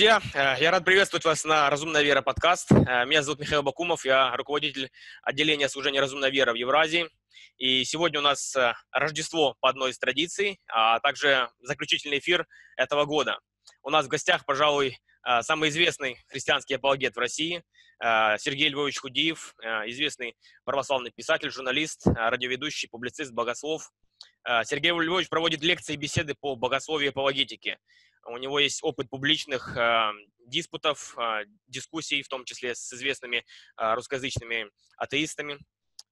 Друзья, э, я рад приветствовать вас на «Разумная вера» подкаст. Э, меня зовут Михаил Бакумов, я руководитель отделения служения «Разумная вера» в Евразии. И сегодня у нас э, Рождество по одной из традиций, а также заключительный эфир этого года. У нас в гостях, пожалуй, самый известный христианский апологет в России, Сергей Львович Худиев, известный православный писатель, журналист, радиоведущий, публицист, богослов. Сергей Львович проводит лекции и беседы по богословию и апологетике. У него есть опыт публичных диспутов, дискуссий, в том числе с известными русскоязычными атеистами.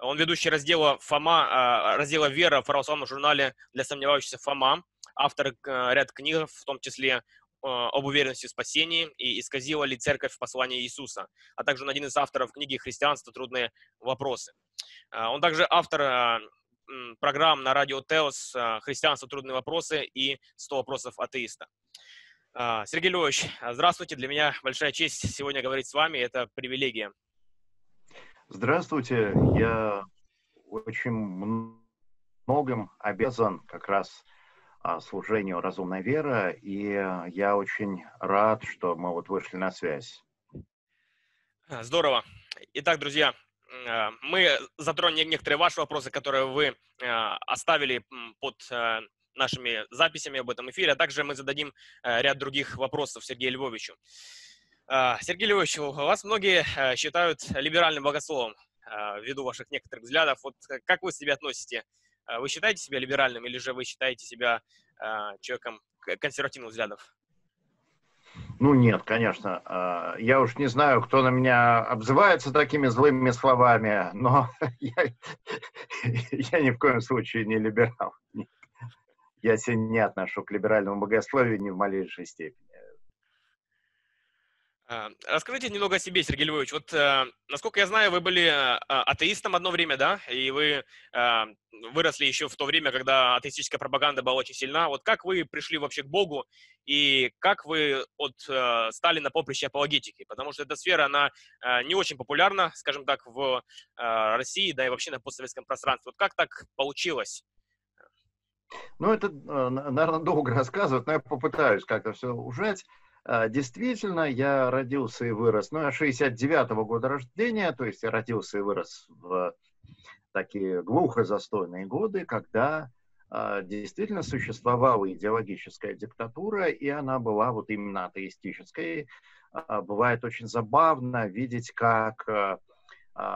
Он ведущий раздела Фома, раздела «Вера» в православном журнале для сомневающихся Фома, автор ряд книг, в том числе об уверенности в спасении и исказила ли церковь в послании Иисуса, а также он один из авторов книги «Христианство. Трудные вопросы». Э, он также автор программ на радио Теос «Христианство. Трудные вопросы» и «100 вопросов атеиста». А, Сергей Львович, здравствуйте. Для меня большая честь сегодня говорить с вами. Это привилегия. Здравствуйте. Я очень многим обязан как раз а, служению «Разумная вера», и я очень рад, что мы вот вышли на связь. Здорово. Итак, друзья, мы затронем некоторые ваши вопросы, которые вы оставили под нашими записями об этом эфире, а также мы зададим э, ряд других вопросов Сергею Львовичу. Э, Сергей Львович, вас многие э, считают либеральным богословом ввиду ваших некоторых взглядов. Вот как вы себя относите? Вы считаете себя либеральным или же вы считаете себя человеком консервативных взглядов? Ну нет, конечно. Я уж не знаю, кто на меня обзывается такими злыми словами, но я, я ни в коем случае не либерал. Я себя не отношу к либеральному богословию ни в малейшей степени. А, расскажите немного о себе, Сергей Львович. Вот, э, насколько я знаю, вы были э, атеистом одно время, да? И вы э, выросли еще в то время, когда атеистическая пропаганда была очень сильна. Вот как вы пришли вообще к Богу и как вы вот, э, стали на поприще апологетики? Потому что эта сфера, она не очень популярна, скажем так, в России, да и вообще на постсоветском пространстве. Вот как так получилось? Ну, это, наверное, долго рассказывать, но я попытаюсь как-то все ужать. А, действительно, я родился и вырос, ну, я 69-го года рождения, то есть я родился и вырос в такие глухо застойные годы, когда а, действительно существовала идеологическая диктатура, и она была вот именно атеистической. А, бывает очень забавно видеть, как а,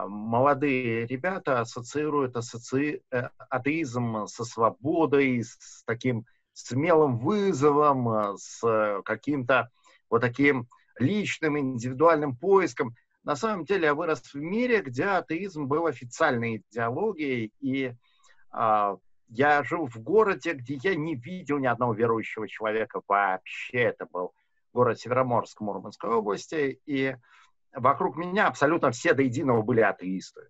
молодые ребята ассоциируют ассоци... Э, атеизм со свободой, с таким смелым вызовом, а, с каким-то вот таким личным, индивидуальным поиском. На самом деле я вырос в мире, где атеизм был официальной идеологией, и а, я жил в городе, где я не видел ни одного верующего человека вообще. Это был город Североморск Мурманской области, и вокруг меня абсолютно все до единого были атеисты.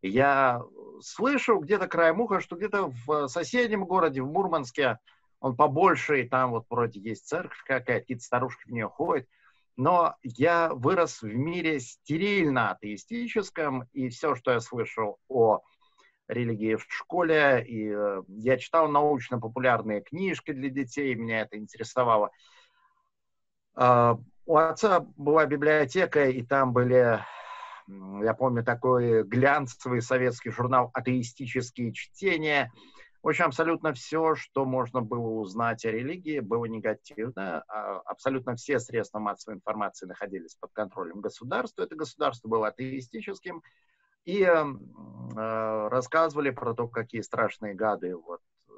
Я слышу где-то краем уха, что где-то в соседнем городе, в Мурманске, он побольше, и там вот вроде есть церковь какая-то, какие-то старушки в нее ходят. Но я вырос в мире стерильно атеистическом, и все, что я слышал о религии в школе, и э, я читал научно-популярные книжки для детей, меня это интересовало. А, у отца была библиотека, и там были, я помню, такой глянцевый советский журнал «Атеистические чтения». В общем, абсолютно все, что можно было узнать о религии, было негативно. А абсолютно все средства массовой информации находились под контролем государства. Это государство было атеистическим. И э, рассказывали про то, какие страшные гады вот, э,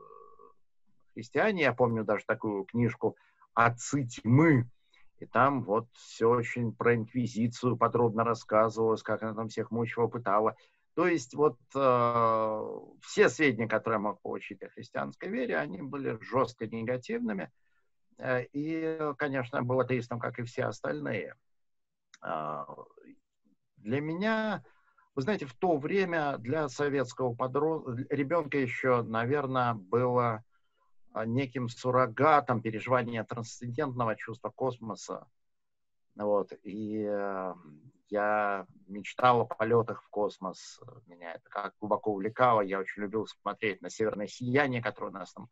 христиане. Я помню даже такую книжку «Отцы тьмы», и там вот все очень про инквизицию подробно рассказывалось, как она там всех мучила, пытала. То есть вот э, все сведения, которые я мог получить о христианской вере, они были жестко негативными. Э, и, конечно, был атеистом, как и все остальные. Э, для меня, вы знаете, в то время для советского подростка, ребенка еще, наверное, было а, неким суррогатом переживания трансцендентного чувства космоса. Вот. И э, я мечтал о полетах в космос. Меня это как глубоко увлекало. Я очень любил смотреть на северное сияние, которое у нас там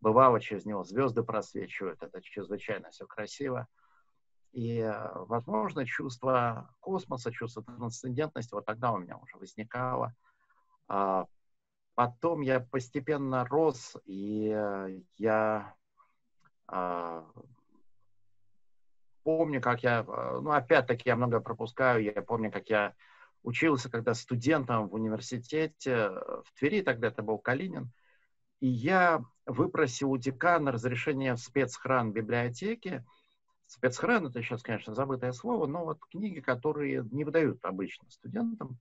бывало. Через него звезды просвечивают. Это чрезвычайно все красиво. И, возможно, чувство космоса, чувство трансцендентности вот тогда у меня уже возникало. А потом я постепенно рос, и я а, помню, как я, ну, опять-таки, я много пропускаю, я помню, как я учился когда студентом в университете в Твери, тогда это был Калинин, и я выпросил у декана разрешение в спецхран библиотеки. Спецхран — это сейчас, конечно, забытое слово, но вот книги, которые не выдают обычно студентам,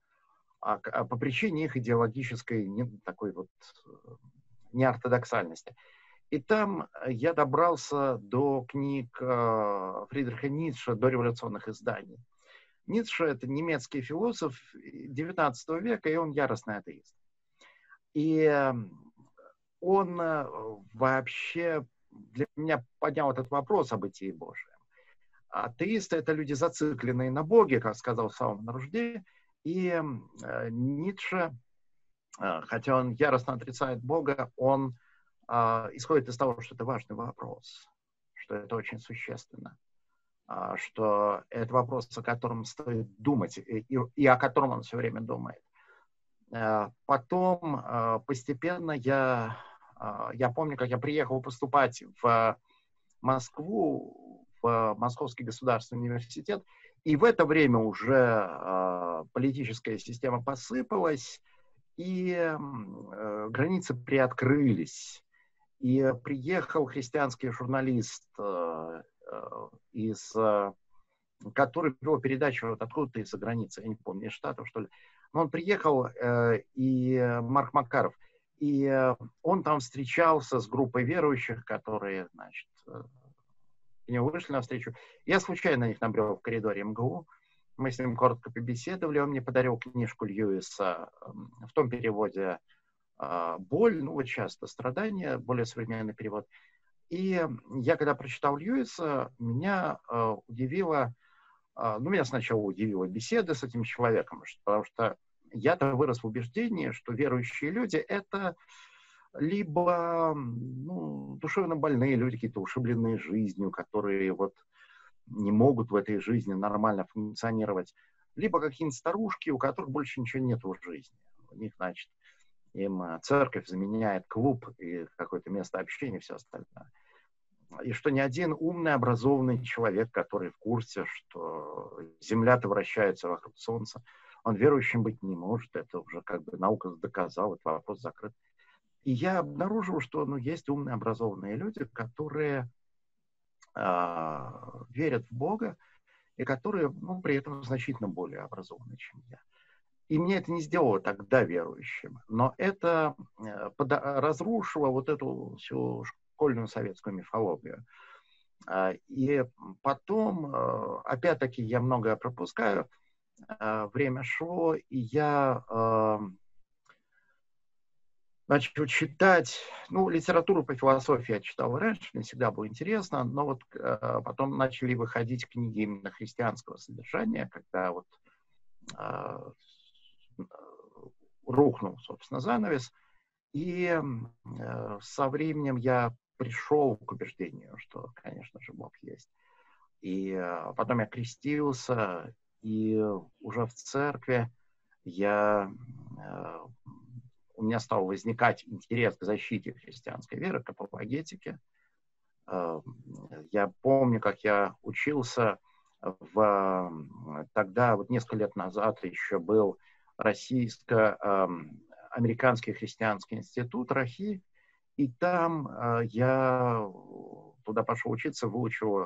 а, а по причине их идеологической не, такой вот неортодоксальности. И там я добрался до книг э, Фридриха Ницше, до революционных изданий. Ницше — это немецкий философ XIX века, и он яростный атеист. И эм, он э, вообще для меня поднял этот вопрос о бытии Божьем. Атеисты — это люди, зацикленные на Боге, как сказал в самом наруждении, и э, Ницше, э, хотя он яростно отрицает Бога, он э, исходит из того, что это важный вопрос, что это очень существенно. А, что это вопрос, о котором стоит думать, и, и о котором он все время думает. А, потом а, постепенно я, я помню, как я приехал поступать в Москву, в Московский государственный университет, и в это время уже политическая система посыпалась, и э, границы приоткрылись. И приехал христианский журналист э, Э, из э, который вел передачу вот откуда-то из-за границы, я не помню, из Штатов, что ли. Но он приехал, э, и Марк Макаров, и он там встречался с группой верующих, которые, значит, к нему вышли навстречу. Я случайно их набрел в коридоре МГУ. Мы с ним коротко побеседовали. Он мне подарил книжку Льюиса в том переводе «Боль», ну вот часто «Страдания», более современный перевод. И я, когда прочитал Льюиса, меня э, удивило, э, ну, меня сначала удивила беседа с этим человеком, потому что я-то вырос в убеждении, что верующие люди — это либо ну, душевно больные люди, какие-то ушибленные жизнью, которые вот не могут в этой жизни нормально функционировать, либо какие-нибудь старушки, у которых больше ничего нет в жизни. У них, значит, им э, церковь заменяет клуб и какое-то место общения и все остальное и что ни один умный, образованный человек, который в курсе, что Земля-то вращается вокруг Солнца, он верующим быть не может, это уже как бы наука доказала, этот вопрос закрыт. И я обнаружил, что ну, есть умные, образованные люди, которые э, верят в Бога, и которые ну, при этом значительно более образованы, чем я. И мне это не сделало тогда верующим, но это э, разрушило вот эту всю школьную советскую мифологию. А, и потом, э, опять-таки, я многое пропускаю, э, время шло, и я э, начал читать, ну, литературу по философии я читал раньше, мне всегда было интересно, но вот потом начали выходить книги именно христианского содержания, когда вот рухнул, собственно, занавес, и со временем я пришел к убеждению, что, конечно же, Бог есть. И э, потом я крестился, и уже в церкви я, э, у меня стал возникать интерес к защите христианской веры, к апологетике. Э, я помню, как я учился в, тогда, вот несколько лет назад еще был российско-американский христианский институт РАХИ, и там э, я туда пошел учиться, выучил,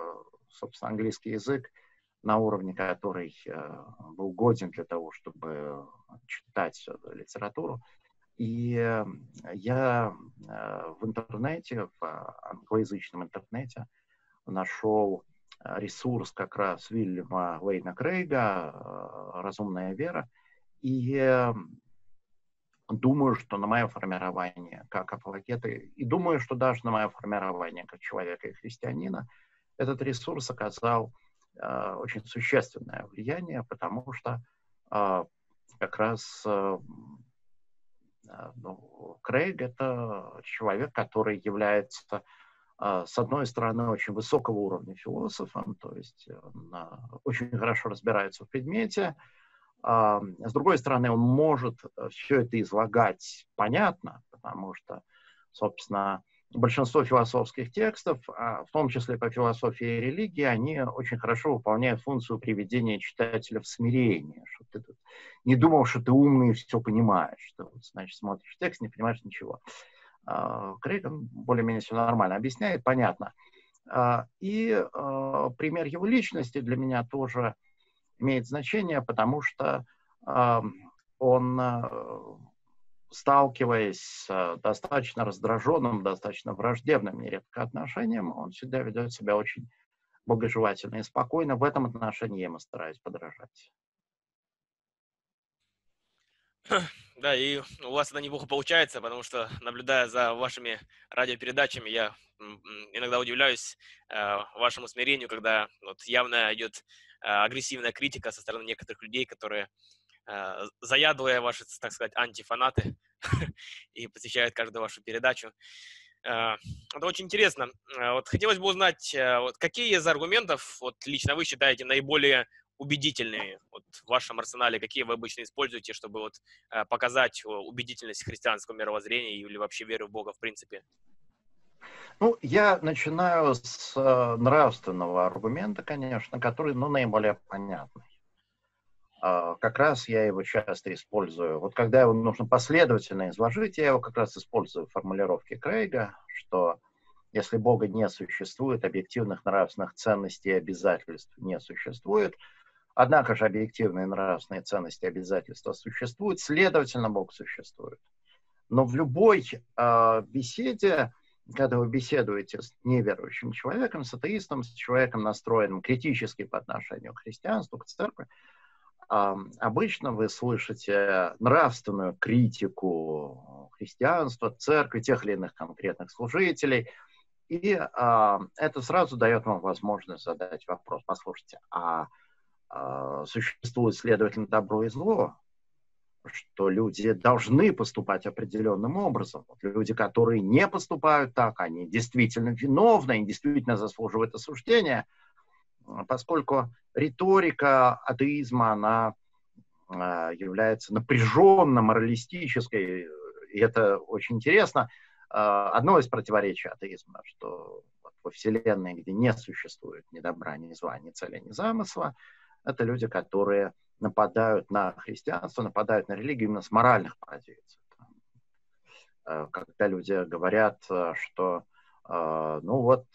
собственно, английский язык на уровне, который э, был годен для того, чтобы читать литературу. И я в интернете, в англоязычном интернете нашел ресурс как раз Вильяма Лейна Крейга «Разумная вера». И э, думаю, что на мое формирование как апологеты, и думаю, что даже на мое формирование как человека и христианина, этот ресурс оказал э, очень существенное влияние, потому что э, как раз э, э ну, Крейг — это человек, который является с одной стороны, очень высокого уровня философом, то есть он очень хорошо разбирается в предмете, с другой стороны, он может все это излагать понятно, потому что, собственно, большинство философских текстов, а в том числе по философии и религии, они очень хорошо выполняют функцию приведения читателя в смирение. Что ты тут не думал, что ты умный и все понимаешь. Что, значит, смотришь текст, не понимаешь ничего. А, Крейган более-менее все нормально объясняет, понятно. А, и пример его личности для меня тоже имеет значение, потому что он сталкиваясь с достаточно раздраженным, достаточно враждебным нередко отношением, он всегда ведет себя очень благожелательно и спокойно. В этом отношении я ему стараюсь подражать. Да, и у вас это неплохо получается, потому что, наблюдая за вашими радиопередачами, я иногда удивляюсь э, вашему смирению, когда вот явно идет э, агрессивная критика со стороны некоторых людей, которые Э, заядлые ваши, так сказать, антифанаты и посещают каждую вашу передачу. Э, это очень интересно. Вот хотелось бы узнать, вот какие из аргументов вот лично вы считаете наиболее убедительными вот, в вашем арсенале, какие вы обычно используете, чтобы вот показать убедительность христианского мировоззрения или вообще веры в Бога в принципе? Ну, я начинаю с нравственного аргумента, конечно, который, ну, наиболее понятный. А, как раз я его часто использую. Вот когда его нужно последовательно изложить, я его как раз использую в формулировке Крейга, что если Бога не существует, объективных нравственных ценностей и обязательств не существует, однако же объективные нравственные ценности и обязательства существуют, следовательно, Бог существует. Но в любой э, беседе, когда вы беседуете с неверующим человеком, с атеистом, с человеком, настроенным критически по отношению к христианству, к церкви, обычно вы слышите нравственную критику христианства, церкви, тех или иных конкретных служителей, и это сразу дает вам возможность задать вопрос. Послушайте, а, а существует, следовательно, добро и зло? Что люди должны поступать определенным образом. Вот люди, которые не поступают так, они действительно виновны, они действительно заслуживают осуждения – поскольку риторика атеизма, она а, является напряженно моралистической, и это очень интересно. А, одно из противоречий атеизма, что во Вселенной, где не существует ни добра, ни зла, ни цели, ни замысла, это люди, которые нападают на христианство, нападают на религию именно с моральных позиций. А, когда люди говорят, что ну вот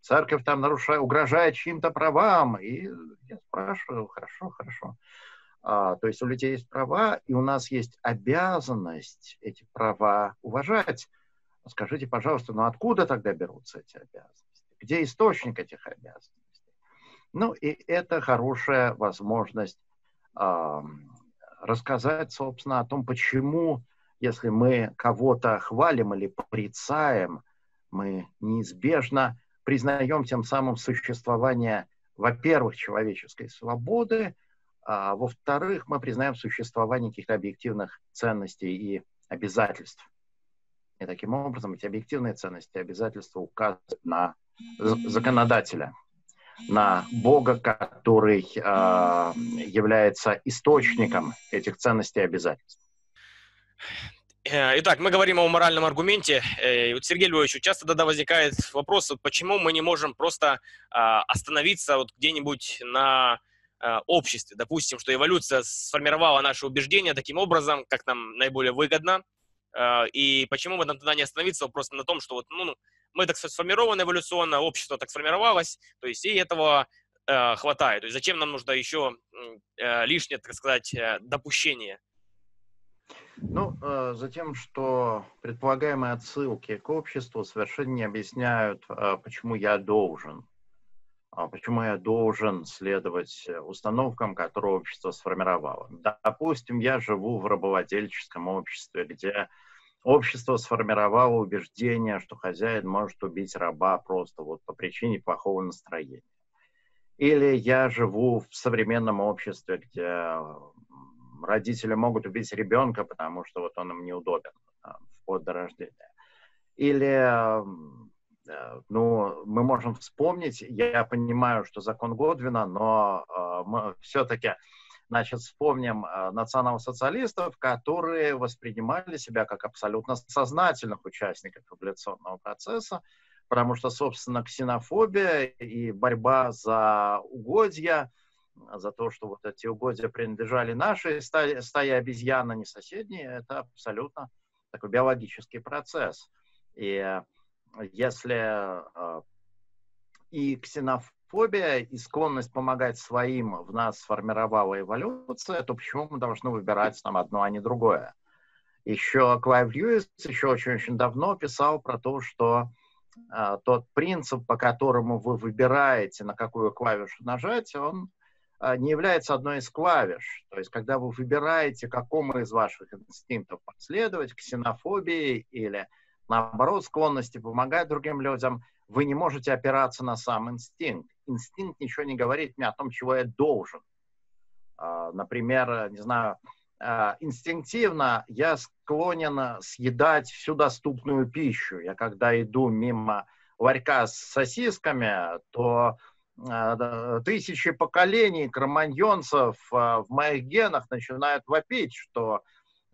церковь там нарушает, угрожает чьим-то правам. И я спрашиваю, хорошо, хорошо. А, то есть у людей есть права, и у нас есть обязанность эти права уважать. Скажите, пожалуйста, ну откуда тогда берутся эти обязанности? Где источник этих обязанностей? Ну и это хорошая возможность э, рассказать, собственно, о том, почему, если мы кого-то хвалим или порицаем, мы неизбежно признаем тем самым существование, во-первых, человеческой свободы, а во-вторых, мы признаем существование каких-то объективных ценностей и обязательств. И таким образом эти объективные ценности и обязательства указывают на законодателя, на Бога, который э, является источником этих ценностей и обязательств. Э, итак, мы говорим о моральном аргументе. Э, вот, Сергей Львович, часто тогда возникает вопрос, почему мы не можем просто а, остановиться вот где-нибудь на а, обществе. Допустим, что эволюция сформировала наши убеждения таким образом, как нам наиболее выгодно. А, и почему мы тогда не остановиться просто на том, что вот, ну, мы так сформированы эволюционно, общество так сформировалось, то есть и этого хватает. То есть зачем нам нужно еще лишнее, так сказать, допущение? Ну, э, за тем, что предполагаемые отсылки к обществу совершенно не объясняют, э, почему я должен, а почему я должен следовать установкам, которые общество сформировало. Допустим, я живу в рабовладельческом обществе, где общество сформировало убеждение, что хозяин может убить раба просто вот по причине плохого настроения. Или я живу в современном обществе, где родители могут убить ребенка, потому что вот он им неудобен вплоть до рождения. Или, ну, мы можем вспомнить, я понимаю, что закон Годвина, но мы все-таки Значит, вспомним э, национал-социалистов, которые воспринимали себя как абсолютно сознательных участников революционного процесса, потому что, собственно, ксенофобия и борьба за угодья, за то, что вот эти угодья принадлежали нашей стае, стае обезьян, а не соседние, это абсолютно такой биологический процесс. И э, если э, и ксенофобия, фобия и склонность помогать своим в нас сформировала эволюция, то почему мы должны выбирать там одно, а не другое? Еще Клайв Льюис еще очень-очень давно писал про то, что э, тот принцип, по которому вы выбираете, на какую клавишу нажать, он э, не является одной из клавиш. То есть, когда вы выбираете, какому из ваших инстинктов последовать, ксенофобии или, наоборот, склонности помогать другим людям, вы не можете опираться на сам инстинкт инстинкт ничего не говорит мне о том, чего я должен. А, например, не знаю, а, инстинктивно я склонен съедать всю доступную пищу. Я когда иду мимо ларька с сосисками, то а, тысячи поколений кроманьонцев в моих генах начинают вопить, что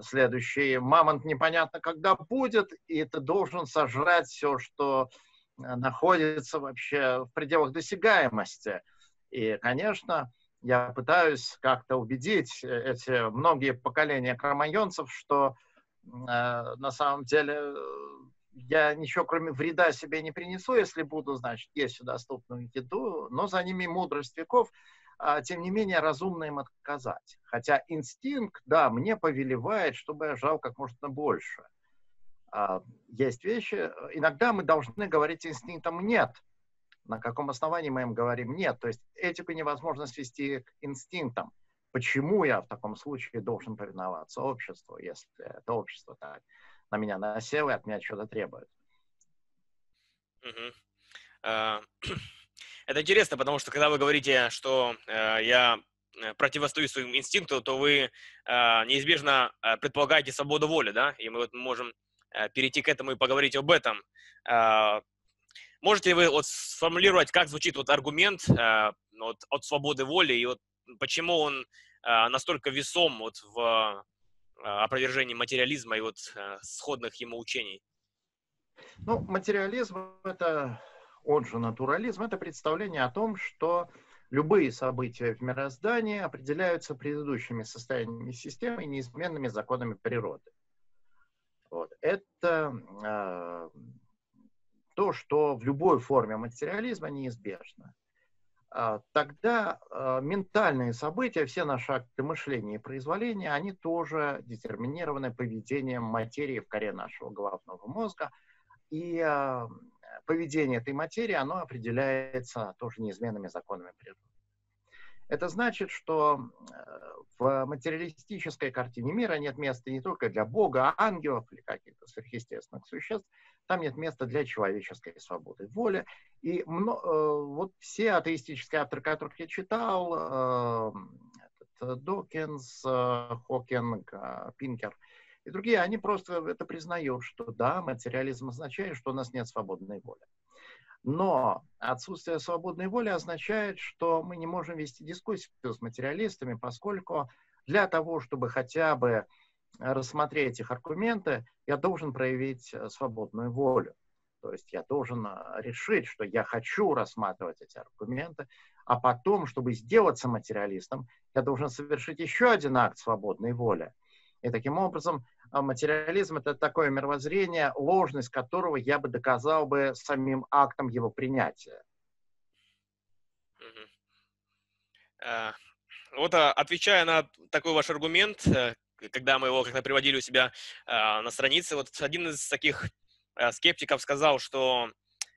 следующий мамонт непонятно когда будет, и ты должен сожрать все, что Э, находится вообще в пределах досягаемости. И, конечно, я пытаюсь как-то убедить э, эти многие поколения кроманьонцев, что э, на самом деле я ничего кроме вреда себе не принесу, если буду, значит, есть доступную еду, но за ними мудрость веков, а, тем не менее, разумно им отказать. Хотя инстинкт, да, мне повелевает, чтобы я жал как можно больше. А, есть вещи, э, иногда мы должны говорить инстинктам «нет». На каком основании мы им говорим «нет»? То есть этику невозможно свести к инстинктам. Почему я в таком случае должен повиноваться обществу, если это общество так на меня насело и от меня что-то требует? А, это интересно, потому что когда вы говорите, что э, я э, противостою своим инстинкту, то вы неизбежно предполагаете свободу воли, да? И мы вот можем Э, перейти к этому и поговорить об этом. А, можете ли вы вот сформулировать, как звучит вот аргумент э, вот, от свободы воли и вот почему он э, настолько весом вот в опровержении материализма и вот сходных ему учений? Ну, материализм — это, он же натурализм, это представление о том, что любые события в мироздании определяются предыдущими состояниями системы и неизменными законами природы. Вот. Это э, то, что в любой форме материализма неизбежно. Э, тогда э, ментальные события, все наши акты мышления и произволения, они тоже детерминированы поведением материи в коре нашего головного мозга. И поведение этой материи, оно определяется тоже неизменными законами природы. Это значит, что э, в материалистической картине мира нет места не только для Бога, ангелов или каких-то сверхъестественных существ, там нет места для человеческой свободы воли. И э, вот все атеистические авторы, которых я читал, э, Докинс, Хокинг, Пинкер и другие, они просто это признают, что да, материализм означает, что у нас нет свободной воли. Но отсутствие свободной воли означает, что мы не можем вести дискуссию с материалистами, поскольку для того, чтобы хотя бы рассмотреть их аргументы, я должен проявить э, свободную волю. То есть я должен э, решить, что я хочу рассматривать эти аргументы, а потом, чтобы сделаться материалистом, я должен совершить еще один акт свободной воли. И таким образом материализм — это такое мировоззрение, ложность которого я бы доказал бы самим актом его принятия. Э, вот а, отвечая на такой ваш аргумент, э, когда мы его как-то приводили у себя э, на странице, вот один из таких скептиков сказал, что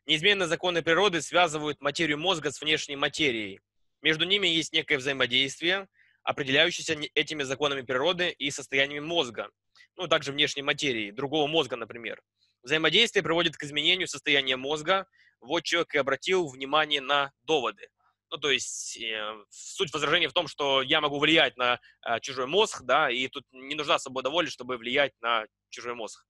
неизменные законы природы связывают материю мозга с внешней материей. Между ними есть некое взаимодействие, определяющееся этими законами природы и состояниями мозга ну, также внешней материи, другого мозга, например. Взаимодействие приводит к изменению состояния мозга. Вот человек и обратил внимание на доводы. Ну, то есть э, суть возражения в том, что я могу влиять на э, чужой мозг, да, и тут не нужна свобода воли, чтобы влиять на чужой мозг.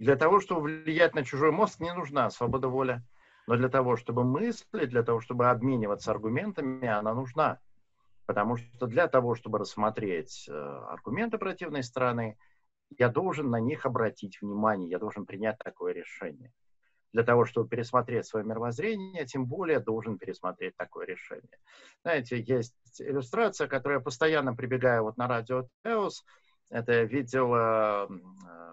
Для того, чтобы влиять на чужой мозг, не нужна свобода воли. Но для того, чтобы мыслить, для того, чтобы обмениваться аргументами, она нужна. Потому что для того, чтобы рассмотреть э, аргументы противной стороны, я должен на них обратить внимание, я должен принять такое решение. Для того, чтобы пересмотреть свое мировоззрение, тем более должен пересмотреть такое решение. Знаете, есть иллюстрация, которую я постоянно прибегаю вот на радио Теос. Это я видел, э,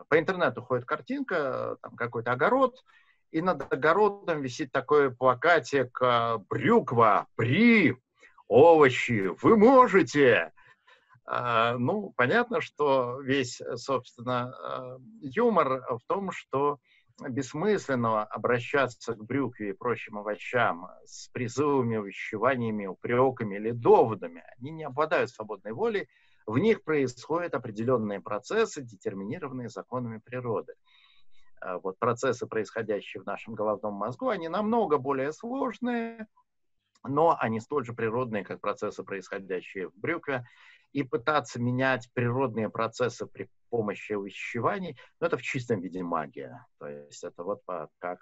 по интернету ходит картинка, там какой-то огород, и над огородом висит такой плакатик э, «Брюква, при, овощи, вы можете!» А, Ну, понятно, что весь, собственно, э, юмор в том, что бессмысленно обращаться к брюкве и прочим овощам с призывами, увещеваниями, упреками или доводами. Они не обладают свободной волей, в них происходят определенные процессы, детерминированные законами природы. А вот процессы, происходящие в нашем головном мозгу, они намного более сложные, но они столь же природные, как процессы, происходящие в брюкве. И пытаться менять природные процессы при помощи увещеваний, ну, это в чистом виде магия. То есть это вот как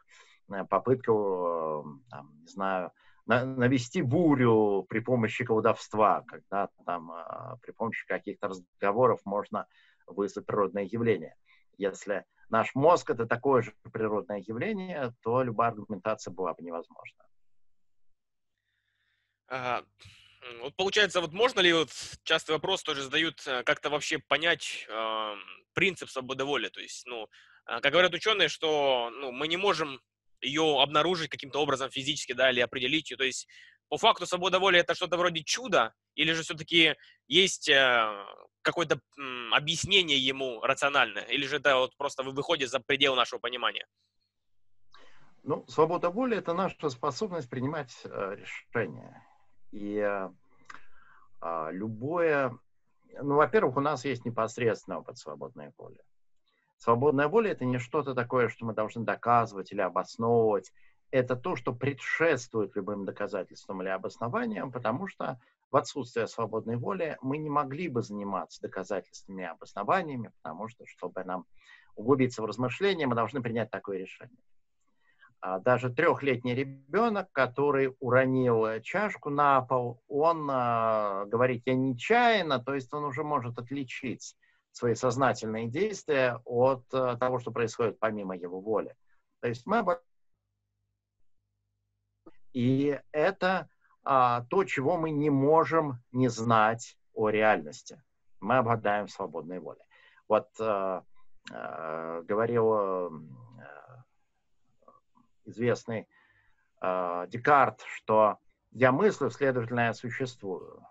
э, попытка, э, там, не знаю, навести бурю при помощи колдовства, когда там э, при помощи каких-то разговоров можно вызвать природное явление. Если наш мозг это такое же природное явление, то любая аргументация была бы невозможна. Вот получается, вот можно ли, вот частый вопрос тоже задают, э, как-то вообще понять э, принцип свободы воли? То есть, ну, э, как говорят ученые, что ну, мы не можем ее обнаружить каким-то образом физически, да, или определить ее. То есть, по факту свобода воли это что-то вроде чуда, или же все-таки есть э, какое-то м, объяснение ему рациональное, или же это вот просто выходит за пределы нашего понимания? Ну, свобода воли – это наша способность принимать э, решения. И э, любое... Ну, во-первых, у нас есть непосредственно опыт свободной воли. Свободная воля – это не что-то такое, что мы должны доказывать или обосновывать. Это то, что предшествует любым доказательствам или обоснованиям, потому что в отсутствие свободной воли мы не могли бы заниматься доказательствами и обоснованиями, потому что, чтобы нам углубиться в размышления, мы должны принять такое решение. А даже трехлетний ребенок, который уронил чашку на пол, он э, говорит, я нечаянно, то есть он уже может отличить свои сознательные действия от э, того, что происходит помимо его воли. То есть мы и это а, то, чего мы не можем не знать о реальности. Мы обладаем свободной волей. Вот а, а, говорил а, известный а, Декарт, что я мыслю, следовательно, я существую.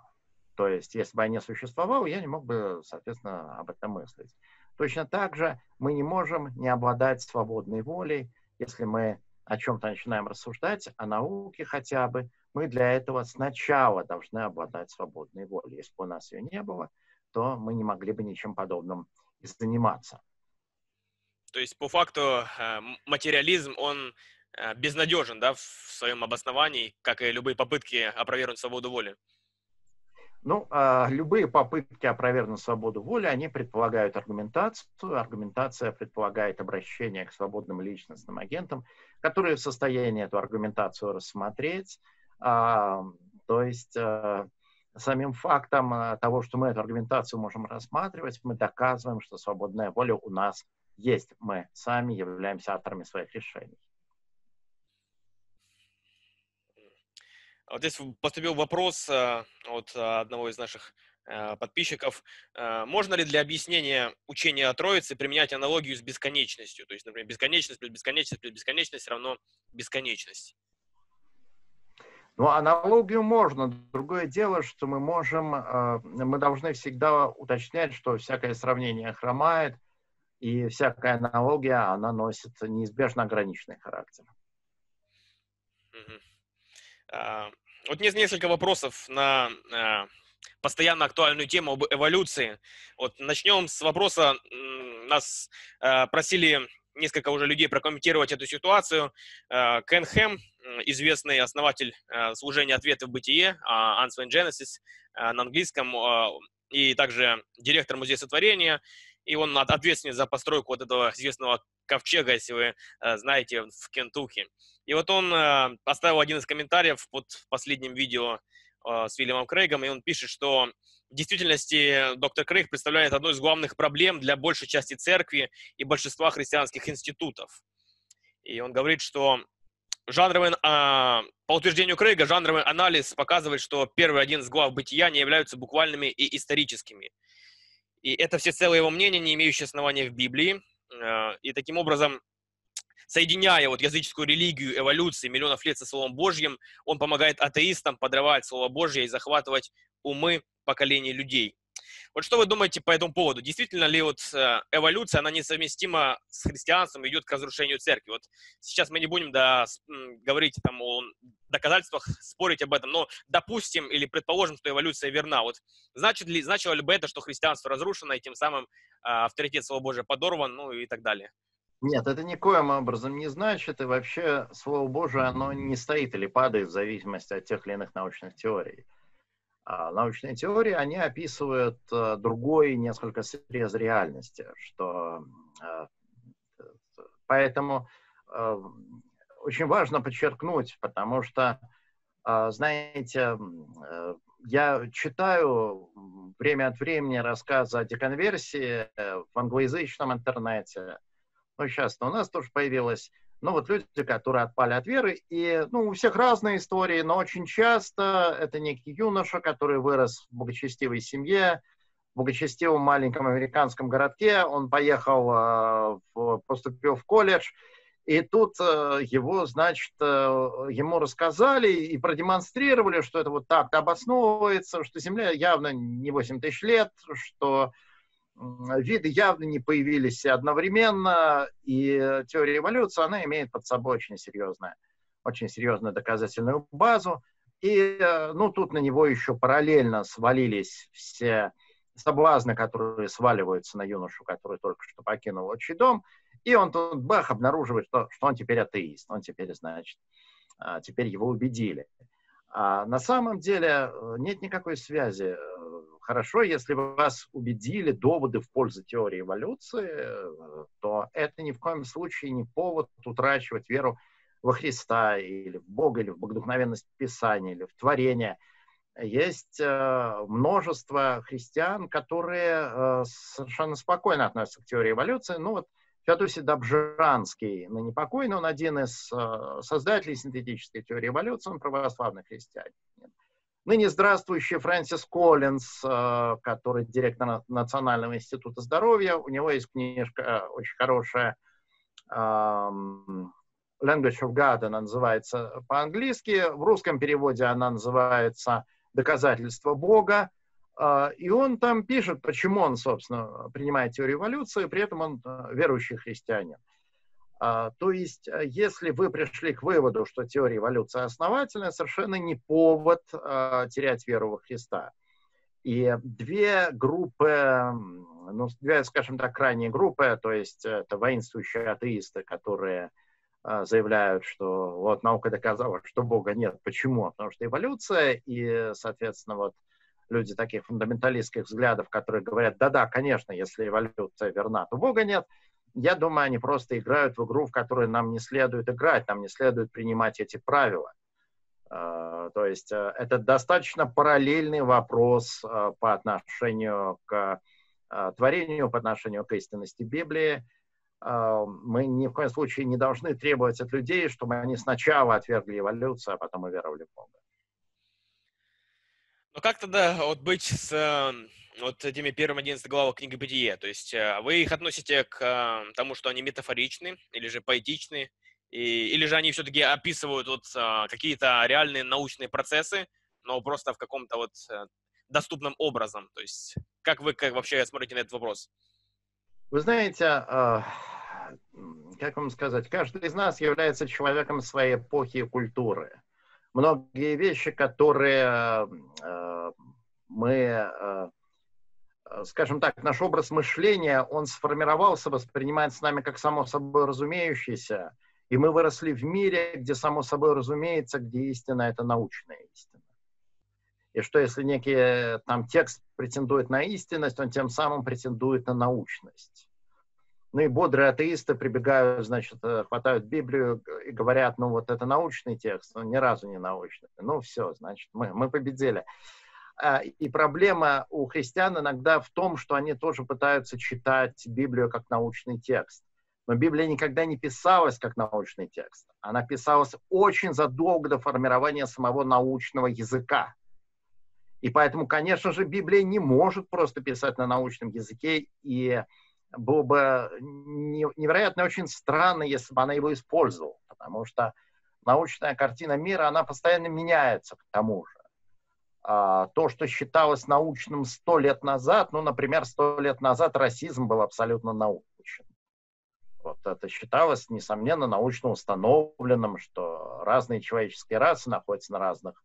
То есть, если бы я не существовал, я не мог бы, соответственно, об этом мыслить. Точно так же мы не можем не обладать свободной волей, если мы о чем-то начинаем рассуждать, о науке хотя бы, мы для этого сначала должны обладать свободной волей. Если бы у нас ее не было, то мы не могли бы ничем подобным заниматься. То есть по факту э, материализм, он э, безнадежен да, в своем обосновании, как и любые попытки опровергнуть свободу воли? Ну, а, любые попытки опровергнуть свободу воли, они предполагают аргументацию. Аргументация предполагает обращение к свободным личностным агентам, которые в состоянии эту аргументацию рассмотреть, а, то есть э, самим фактом э, того, что мы эту аргументацию можем рассматривать, мы доказываем, что свободная воля у нас есть. Мы сами являемся авторами своих решений. Вот здесь поступил вопрос э, от одного из наших подписчиков. Можно ли для объяснения учения о Троице применять аналогию с бесконечностью? То есть, например, бесконечность плюс бесконечность плюс бесконечность равно бесконечность. Ну, аналогию можно. Другое дело, что мы можем, э, мы должны всегда уточнять, что всякое сравнение хромает, и всякая аналогия, она носит неизбежно ограниченный характер. А, вот есть несколько вопросов на а, постоянно актуальную тему об эволюции. Вот начнем с вопроса. Нас а, просили несколько уже людей прокомментировать эту ситуацию. Кен Хэм, известный основатель служения ответа в бытие, Answer Genesis на английском, и также директор Музея сотворения, и он ответственен за постройку вот этого известного ковчега, если вы э, знаете, в Кентукки. И вот он э, оставил один из комментариев под последним видео э, с Вильямом Крейгом, и он пишет, что в действительности доктор Крейг представляет одну из главных проблем для большей части церкви и большинства христианских институтов. И он говорит, что жанровый, а, по утверждению Крейга, жанровый анализ показывает, что первые один из глав бытия не являются буквальными и историческими. И это все целое его мнение, не имеющее основания в Библии. А, и таким образом, соединяя вот языческую религию эволюции миллионов лет со Словом Божьим, он помогает атеистам подрывать Слово Божье и захватывать умы поколений людей. Вот что вы думаете по этому поводу? Действительно ли вот э, эволюция, она несовместима с христианством, идет к разрушению церкви? Вот сейчас мы не будем да, говорить там о доказательствах, спорить об этом, но допустим или предположим, что эволюция верна. Вот значит ли, значило ли бы это, что христианство разрушено, и тем самым а, авторитет Слова Божия подорван, ну и так далее? Нет, это никоим образом не значит, и вообще Слово Божие, оно не стоит или падает в зависимости от тех или иных научных теорий. А научные теории, они описывают э, другой несколько срез реальности, что э, поэтому э, очень важно подчеркнуть, потому что, знаете, я читаю время от времени рассказы о деконверсии в англоязычном интернете. Ну, сейчас у нас тоже появилось ну, вот люди, которые отпали от веры, и, ну, у всех разные истории, но очень часто это некий юноша, который вырос в благочестивой семье, в благочестивом маленьком американском городке, он поехал, в, поступил в колледж, и тут э, его, значит, э, ему рассказали и продемонстрировали, что это вот так-то обосновывается, что Земля явно не 8 тысяч лет, что виды явно не появились одновременно, и теория эволюции, она имеет под собой очень серьезную, очень серьезную доказательную базу. И, э, ну, тут на него еще параллельно свалились все соблазны, которые сваливаются на юношу, который только что покинул отчий дом, и он тут, бах, обнаруживает, что, что он теперь атеист, он теперь, значит, а, теперь его убедили. А на самом деле э, нет никакой связи э, Хорошо, если вас убедили доводы в пользу теории эволюции, э, то это ни в коем случае не повод утрачивать веру во Христа или в Бога, или в богодухновенность Писания, или в творение. Есть э, множество христиан, которые э, совершенно спокойно относятся к теории эволюции. Ну вот Феодосий Добжанский, ныне покойный, он один из создателей синтетической теории эволюции, он православный христианин. Ныне здравствующий Фрэнсис Коллинз, э, который директор Национального института здоровья, у него есть книжка э, очень хорошая, Language of God она называется по-английски, в русском переводе она называется «Доказательство Бога», э, и он там пишет, почему он, собственно, принимает теорию эволюции, при этом он верующий христианин. А, то есть, э, если вы пришли к выводу, что теория эволюции основательная, совершенно не повод а, терять веру во Христа. И две группы, ну, две, скажем так, крайние группы, то есть это воинствующие атеисты, которые а, заявляют, что вот наука доказала, что Бога нет. Почему? Потому что эволюция, и, соответственно, вот люди таких фундаменталистских взглядов, которые говорят, да-да, конечно, если эволюция верна, то Бога нет – я думаю, они просто играют в игру, в которую нам не следует играть, нам не следует принимать эти правила. А, то есть э, это достаточно параллельный вопрос э, по отношению к э, творению, по отношению к истинности Библии. Мы ни в коем случае не должны требовать от людей, чтобы они сначала отвергли эволюцию, а потом уверовали в Бога. Ну как тогда вот быть с вот этими первым 11 главах книги «Бытие». То есть э, вы их относите к э, тому, что они метафоричны или же поэтичны, и, или же они все-таки описывают вот э, какие-то реальные научные процессы, но просто в каком-то вот доступном образом. То есть как вы как вообще смотрите на этот вопрос? Вы знаете, а, как вам сказать, каждый из нас является человеком своей эпохи и культуры. Многие вещи, которые мы Э, скажем так, наш образ мышления, он сформировался, воспринимается нами как само собой разумеющееся, и мы выросли в мире, где само собой разумеется, где истина — это научная истина. и что если некий э, там текст претендует на истинность, он тем самым претендует на научность. Ну и бодрые атеисты прибегают, значит, э, хватают Библию и говорят, ну вот это научный текст, он ни разу не научный. Ну все, значит, мы, мы победили. А, и проблема у христиан иногда в том, что они тоже пытаются читать Библию как научный текст. Но Библия никогда не писалась как научный текст. Она писалась очень задолго до формирования самого научного языка. И поэтому, конечно же, Библия не может просто писать на научном языке, и было бы невероятно очень странно, если бы она его использовала, потому что научная картина мира, она постоянно меняется к тому же. А, то, что считалось научным сто лет назад, ну, например, сто лет назад расизм был абсолютно научным. Вот это считалось, несомненно, научно установленным, что разные человеческие расы находятся на разных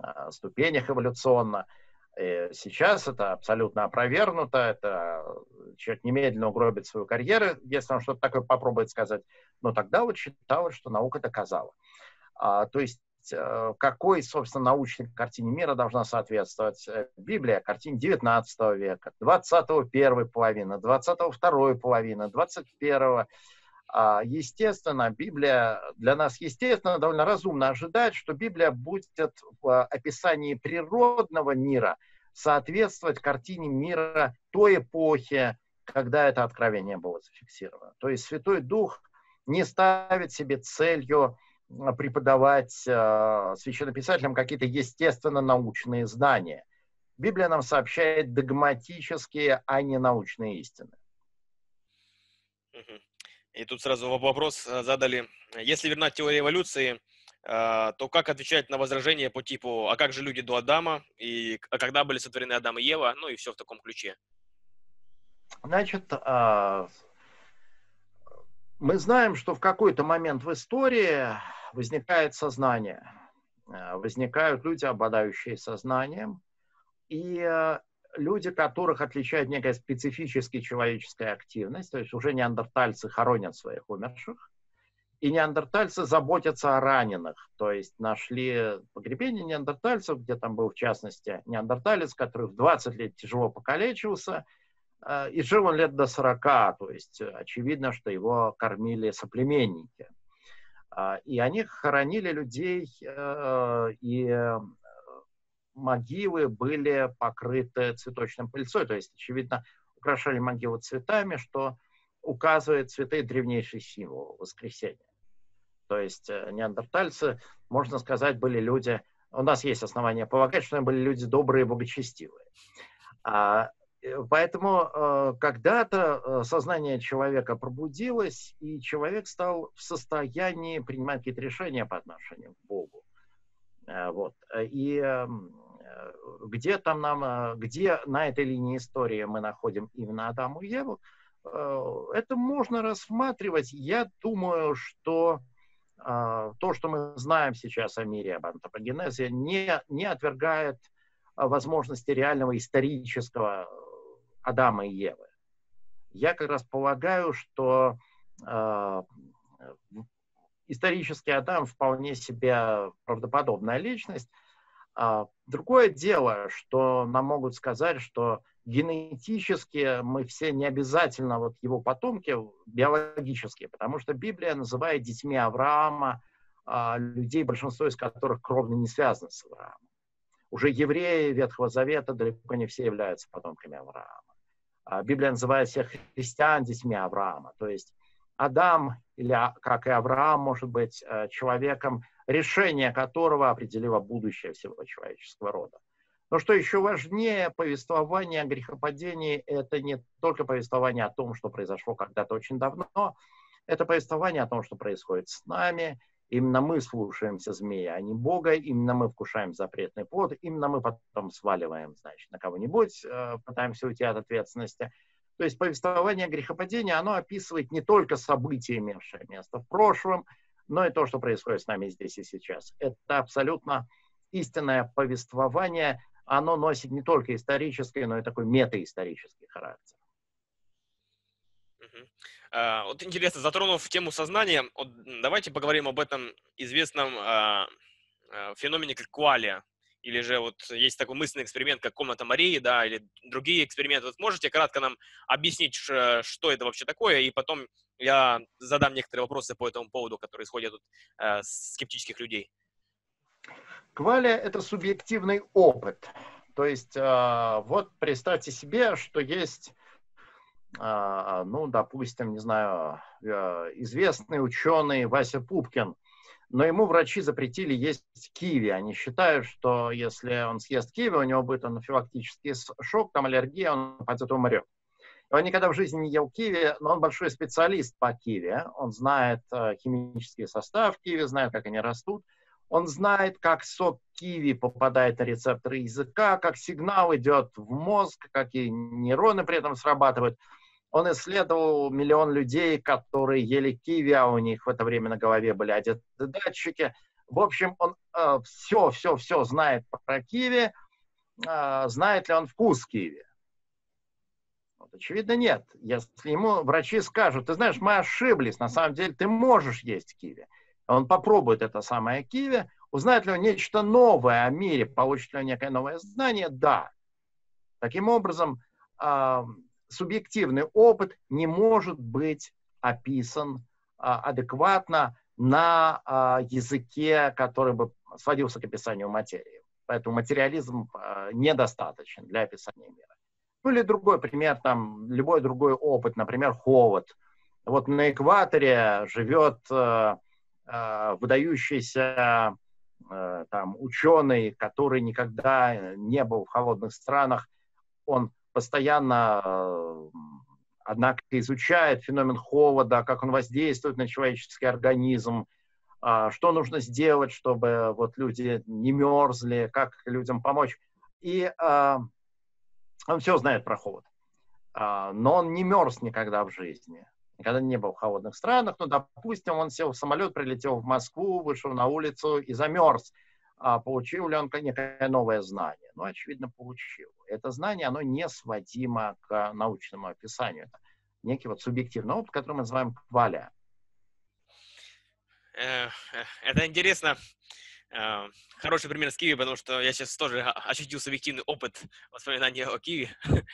э, ступенях эволюционно. И сейчас это абсолютно опровергнуто, это человек немедленно угробит свою карьеру, если он что-то такое попробует сказать. Но тогда вот считалось, что наука доказала. А, то есть Э, какой, собственно, научной картине мира должна соответствовать э, Библия картине 19 века, 20 первой половины, 20 второй половины, 21 а, Естественно, Библия для нас, естественно, довольно разумно ожидать, что Библия будет в описании природного мира соответствовать картине мира той эпохи, когда это откровение было зафиксировано. То есть Святой Дух не ставит себе целью преподавать э, священнописателям какие-то естественно-научные знания. Библия нам сообщает догматические, а не научные истины. И тут сразу вопрос э, задали. Если верна теория эволюции, то как отвечать на возражение по типу «А как же люди до Адама?» и «А когда были сотворены Адам и Ева?» Ну и все в таком ключе. Значит, а, мы знаем, что в какой-то момент в истории возникает сознание, э, возникают люди, обладающие сознанием, и э, люди, которых отличает некая специфическая человеческая активность, то есть уже неандертальцы хоронят своих умерших, и неандертальцы заботятся о раненых, то есть нашли погребение неандертальцев, где там был в частности неандерталец, который в 20 лет тяжело покалечился, и жил он лет до 40, то есть очевидно, что его кормили соплеменники. А, и они хоронили людей, э, и э, могилы были покрыты цветочным пыльцой, то есть, очевидно, украшали могилы цветами, что указывает цветы древнейший символ воскресения. То есть э, неандертальцы, можно сказать, были люди, у нас есть основания полагать, что они были люди добрые и благочестивые. Э, поэтому э, когда-то э, сознание человека пробудилось, и человек стал в состоянии принимать какие-то решения по отношению к Богу. Вот. И эм, где там нам, где на этой линии истории мы находим именно Адаму и Еву, это можно рассматривать. Я думаю, что то, что мы знаем сейчас о мире, об антропогенезе, не, не отвергает возможности реального исторического Адама и Евы. Я как раз полагаю, что э, исторический Адам вполне себе правдоподобная личность. А другое дело, что нам могут сказать, что генетически мы все не обязательно вот его потомки биологические, потому что Библия называет детьми Авраама а, людей, большинство из которых кровно не связаны с Авраамом. Уже евреи Ветхого Завета далеко не все являются потомками Авраама. А, Библия называет всех христиан детьми Авраама. То есть Адам, или а, как и Авраам, может быть э, человеком, решение которого определило будущее всего человеческого рода. Но что еще важнее, повествование о грехопадении – это не только повествование о том, что произошло когда-то очень давно, это повествование о том, что происходит с нами, Именно мы слушаемся змея, а не Бога. Именно мы вкушаем запретный плод. Именно мы потом сваливаем, значит, на кого-нибудь, э, пытаемся уйти от ответственности. То есть повествование грехопадения, оно описывает не только события, имевшие место в прошлом, но и то, что происходит с нами здесь и сейчас. Это абсолютно истинное повествование. Оно носит не только исторический, но и такой метаисторический характер. А, вот интересно, затронув тему сознания, вот давайте поговорим об этом известном а, а, феномене как квалия. или же вот есть такой мысленный эксперимент, как комната Марии, да, или другие эксперименты. Вот можете кратко нам объяснить, что это вообще такое, и потом я задам некоторые вопросы по этому поводу, которые исходят от скептических людей. Кваля – это субъективный опыт. То есть, вот представьте себе, что есть, ну, допустим, не знаю, э, известный ученый Вася Пупкин, но ему врачи запретили есть киви. Они считают, что если он съест киви, у него будет анафилактический шок, там аллергия, он пойдет умрет. Он никогда в жизни не ел киви, но он большой специалист по киви. Он знает химический состав киви, знает, как они растут. Он знает, как сок киви попадает на рецепторы языка, как сигнал идет в мозг, какие нейроны при этом срабатывают. Он исследовал миллион людей, которые ели киви, а у них в это время на голове были одеты датчики. В общем, он э, все, все, все знает про киви. Э, знает ли он вкус киви? Вот, очевидно, нет. Если ему врачи скажут, ты знаешь, мы ошиблись, на самом деле ты можешь есть киви он попробует это самое киви, узнает ли он нечто новое о мире, получит ли он некое новое знание, да. Таким образом, э, субъективный опыт не может быть описан э, адекватно на э, языке, который бы сводился к описанию материи. Поэтому материализм э, недостаточен для описания мира. Ну или другой пример, там, любой другой опыт, например, холод. Вот на экваторе живет э, Э, выдающийся э, там ученый, который никогда не был в холодных странах, он постоянно, э, однако, изучает феномен холода, как он воздействует на человеческий организм, что нужно сделать, чтобы вот люди не мерзли, как людям помочь. И он все знает про холод. Но он не мерз никогда в жизни никогда не был в холодных странах, но, допустим, он сел в самолет, прилетел в Москву, вышел на улицу и замерз. А получил ли он некое новое знание? Ну, очевидно, получил. Это знание, оно не сводимо к научному описанию. Это некий вот субъективный опыт, который мы называем кваля. Это интересно. Э, хороший пример с Киви, потому что я сейчас тоже ощутил субъективный опыт воспоминания о Киви.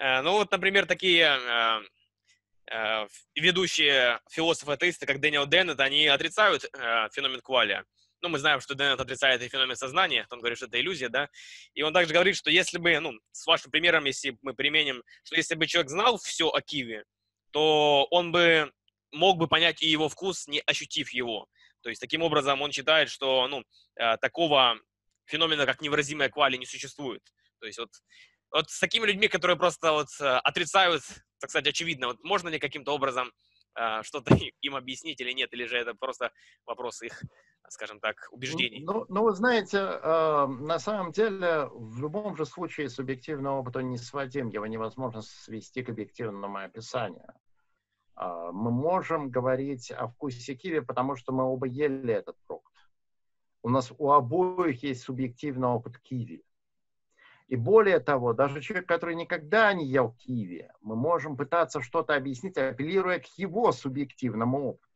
Э, ну вот, например, такие Э, ведущие философы-атеисты, как Дэниел Деннет, они отрицают э, феномен квалия. Ну, мы знаем, что Деннет отрицает и феномен сознания, он говорит, что это иллюзия, да. И он также говорит, что если бы, ну, с вашим примером, если мы применим, что если бы человек знал все о Киве, то он бы мог бы понять и его вкус, не ощутив его. То есть, таким образом, он считает, что, ну, э, такого феномена, как невыразимая квали, не существует. То есть, вот, вот с такими людьми, которые просто вот э, отрицают так сказать, очевидно. Вот можно ли каким-то образом э, что-то им объяснить или нет, или же это просто вопрос их, скажем так, убеждений? Ну, ну вы знаете, э, на самом деле в любом же случае субъективный опыт он не сводим, его невозможно свести к объективному описанию. Э, мы можем говорить о вкусе киви, потому что мы оба ели этот фрукт. У нас у обоих есть субъективный опыт киви. И более того, даже человек, который никогда не ел киви, мы можем пытаться что-то объяснить, апеллируя к его субъективному опыту.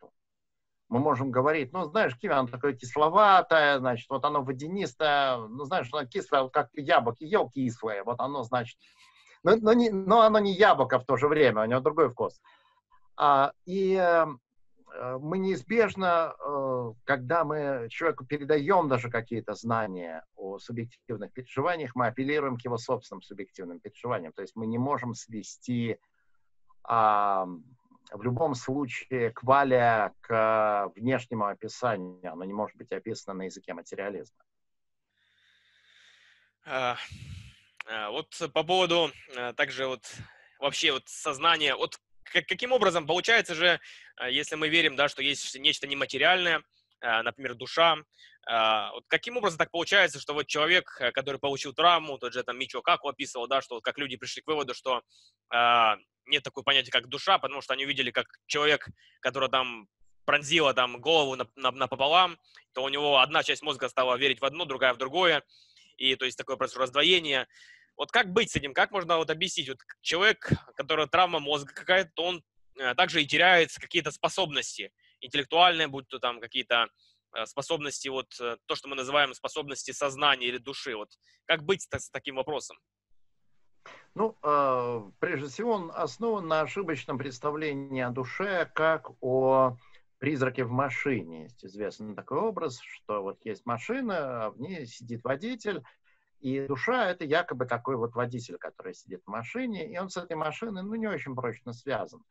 Мы можем говорить, ну, знаешь, киви, оно такое кисловатое, значит, вот оно водянистое, ну, знаешь, оно кислое, как яблоки, ел кислое, вот оно, значит, но, но, не, но оно не яблоко в то же время, у него другой вкус. А, и Э, мы неизбежно, э, когда мы человеку передаем даже какие-то знания о субъективных переживаниях, мы апеллируем к его собственным субъективным переживаниям. То есть мы не можем свести а, в любом случае кваля к внешнему описанию. Оно не может быть описано на языке материализма. А, а, вот по поводу также вот вообще вот сознания, вот как, каким образом получается же, а, если мы верим, да, что есть нечто нематериальное, а, например, душа, а, вот каким образом так получается, что вот человек, э, который получил травму, тот же там Мичо как описывал, да, что вот как люди пришли к выводу, что нет такого понятия, как душа, потому что они увидели, как человек, который там пронзила там голову напополам, то у него одна часть мозга стала верить в одно, другая в другое, и то есть такое произошло раздвоение. Вот как быть с этим? Как можно вот объяснить? Вот человек, который травма мозга какая-то, он э, также и теряет какие-то способности интеллектуальные, будь то там какие-то способности, вот то, что мы называем способности сознания или души. Вот как быть с таким вопросом? Ну, э, прежде всего, он основан на ошибочном представлении о душе как о призраке в машине. Есть известный такой образ, что вот есть машина, а в ней сидит водитель, и душа — это якобы такой вот водитель, который сидит в машине, и он с этой машиной, ну, не очень прочно связан.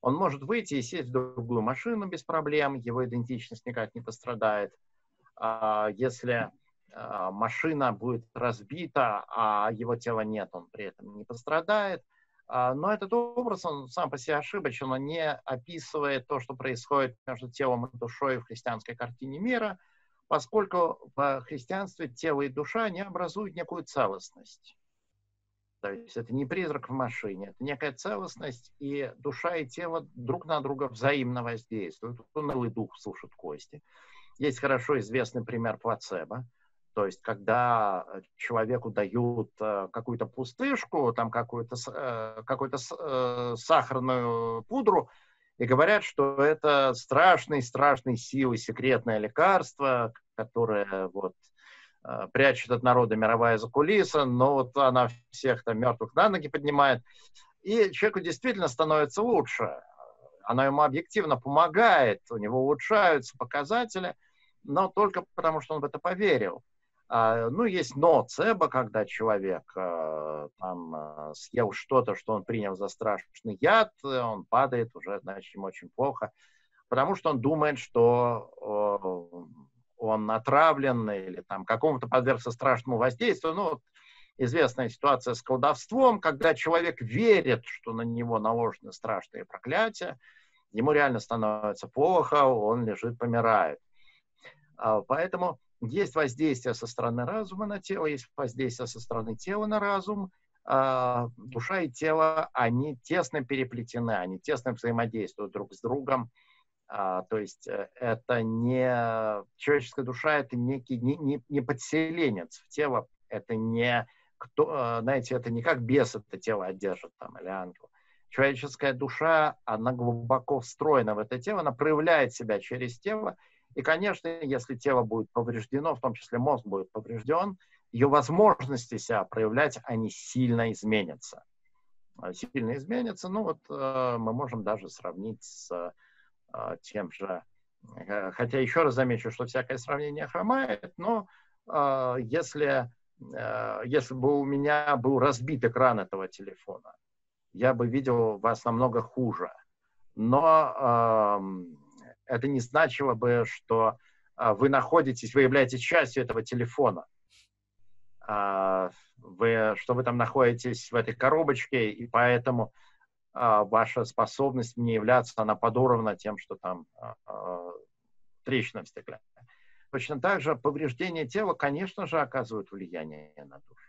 Он может выйти и сесть в другую машину без проблем, его идентичность никак не пострадает. А если а, машина будет разбита, а его тела нет, он при этом не пострадает. А, но этот образ, он сам по себе ошибочен, он не описывает то, что происходит между телом и душой в христианской картине мира, поскольку в христианстве тело и душа не образуют некую целостность. То есть это не призрак в машине, это некая целостность, и душа и тело друг на друга взаимно воздействуют. Унылый дух слушает кости. Есть хорошо известный пример плацебо. То есть, когда человеку дают э, какую-то пустышку, там какую-то э, какую э, сахарную пудру, и говорят, что это страшный, страшной силы секретное лекарство, которое вот прячет от народа мировая закулиса, но вот она всех там мертвых на ноги поднимает. И человеку действительно становится лучше. Она ему объективно помогает, у него улучшаются показатели, но только потому, что он в это поверил. А, ну, есть ноцебо, когда человек а, там а, съел что-то, что он принял за страшный яд, он падает, уже, значит, ему очень плохо, потому что он думает, что он отравлен или там какому-то подвергся страшному воздействию. Ну, вот известная ситуация с колдовством, когда человек верит, что на него наложены страшные проклятия, ему реально становится плохо, он лежит, помирает. Поэтому есть воздействие со стороны разума на тело, есть воздействие со стороны тела на разум. А, душа и тело, они тесно переплетены, они тесно взаимодействуют друг с другом. А, то есть э, это не человеческая душа, это некий не, не, не подселенец в тело, это не кто, э, знаете, это не как бес это тело одержит там или ангел. Человеческая душа, она глубоко встроена в это тело, она проявляет себя через тело, и, конечно, если тело будет повреждено, в том числе мозг будет поврежден, ее возможности себя проявлять, они сильно изменятся. А, сильно изменятся, ну вот э, мы можем даже сравнить с тем же, э, хотя еще раз замечу, что всякое сравнение хромает, но если, если бы у меня был разбит экран этого телефона, я бы видел вас намного хуже. Но это не значило бы, что а, вы находитесь, вы являетесь частью этого телефона. А, вы, что вы там находитесь в этой коробочке, и поэтому а, ваша способность мне являться, она подоровна тем, что там трещина в стекле. Точно так же повреждение тела, конечно же, оказывают влияние на душу.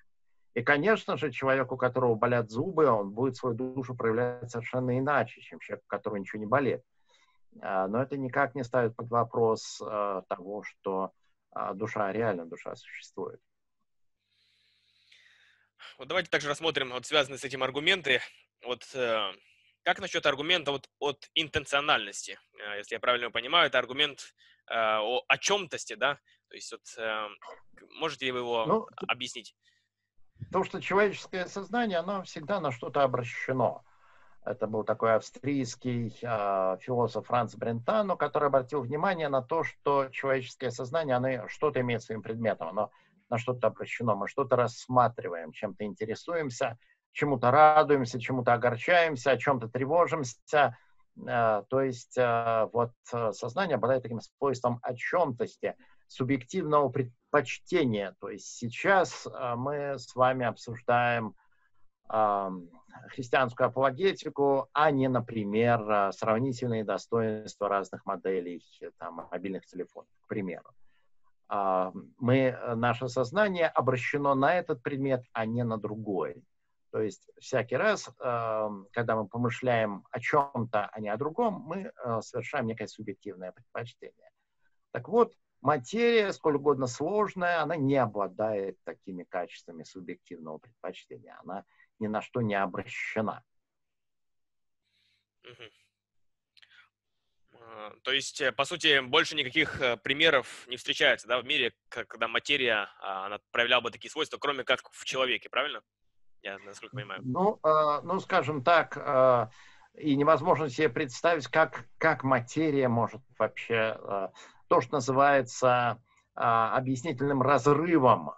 И, конечно же, человеку, у которого болят зубы, он будет свою душу проявлять совершенно иначе, чем человек, у которого ничего не болит. А, но это никак не ставит под вопрос а, того, что а, душа, реально душа существует. Вот давайте также рассмотрим вот связанные с этим аргументы. Вот э, как насчет аргумента вот от интенциональности? Э, если я правильно понимаю, это аргумент э, о, о чем-тости, да? То есть вот можете вы его ну, объяснить? То, что человеческое сознание, оно всегда на что-то обращено. Это был такой австрийский э, философ Франц Брентано, который обратил внимание на то, что человеческое сознание, оно что-то имеет своим предметом, оно на что-то обращено, мы что-то рассматриваем, чем-то интересуемся, чему-то радуемся, чему-то огорчаемся, о чем-то тревожимся. Э, то есть э, вот сознание обладает таким свойством о чем-тости, субъективного предпочтения. То есть сейчас э, мы с вами обсуждаем христианскую апологетику, а не, например, сравнительные достоинства разных моделей там, мобильных телефонов, к примеру. Мы, наше сознание обращено на этот предмет, а не на другой. То есть всякий раз, когда мы помышляем о чем-то, а не о другом, мы а, совершаем некое субъективное предпочтение. Так вот, материя, сколь угодно сложная, она не обладает такими качествами субъективного предпочтения. Она ни на что не обращена. А, То есть, по сути, больше никаких примеров не встречается да, в мире, когда материя она проявляла бы такие свойства, кроме как в человеке, правильно? Я насколько понимаю. Ну, ну скажем так, и невозможно себе представить, как, как материя может вообще, то, что называется объяснительным разрывом,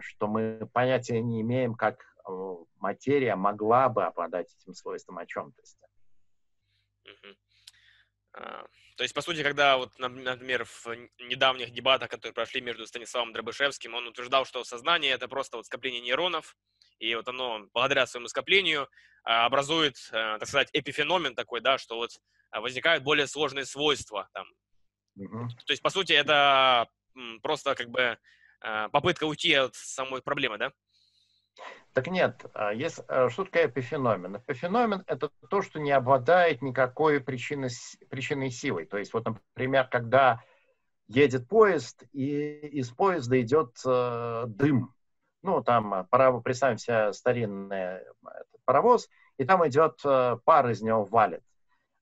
что мы понятия не имеем, как материя могла бы обладать этим свойством о чем-то. Угу. То есть, по сути, когда, вот, например, в недавних дебатах, которые прошли между Станиславом Дробышевским, он утверждал, что сознание — это просто вот скопление нейронов, и вот оно, благодаря своему скоплению, а, образует, э, так сказать, эпифеномен такой, да, что вот а, возникают более сложные свойства там. Угу. То есть, по сути, это просто как бы попытка уйти от самой проблемы, да? Так нет, а, есть, а, что такое эпифеномен? Эпифеномен – это то, что не обладает никакой причиной, причиной силой. То есть, вот, например, когда едет поезд, и из поезда идет э, дым. Ну, там, а, паров... представим себе старинный паровоз, и там идет э, пар из него валит.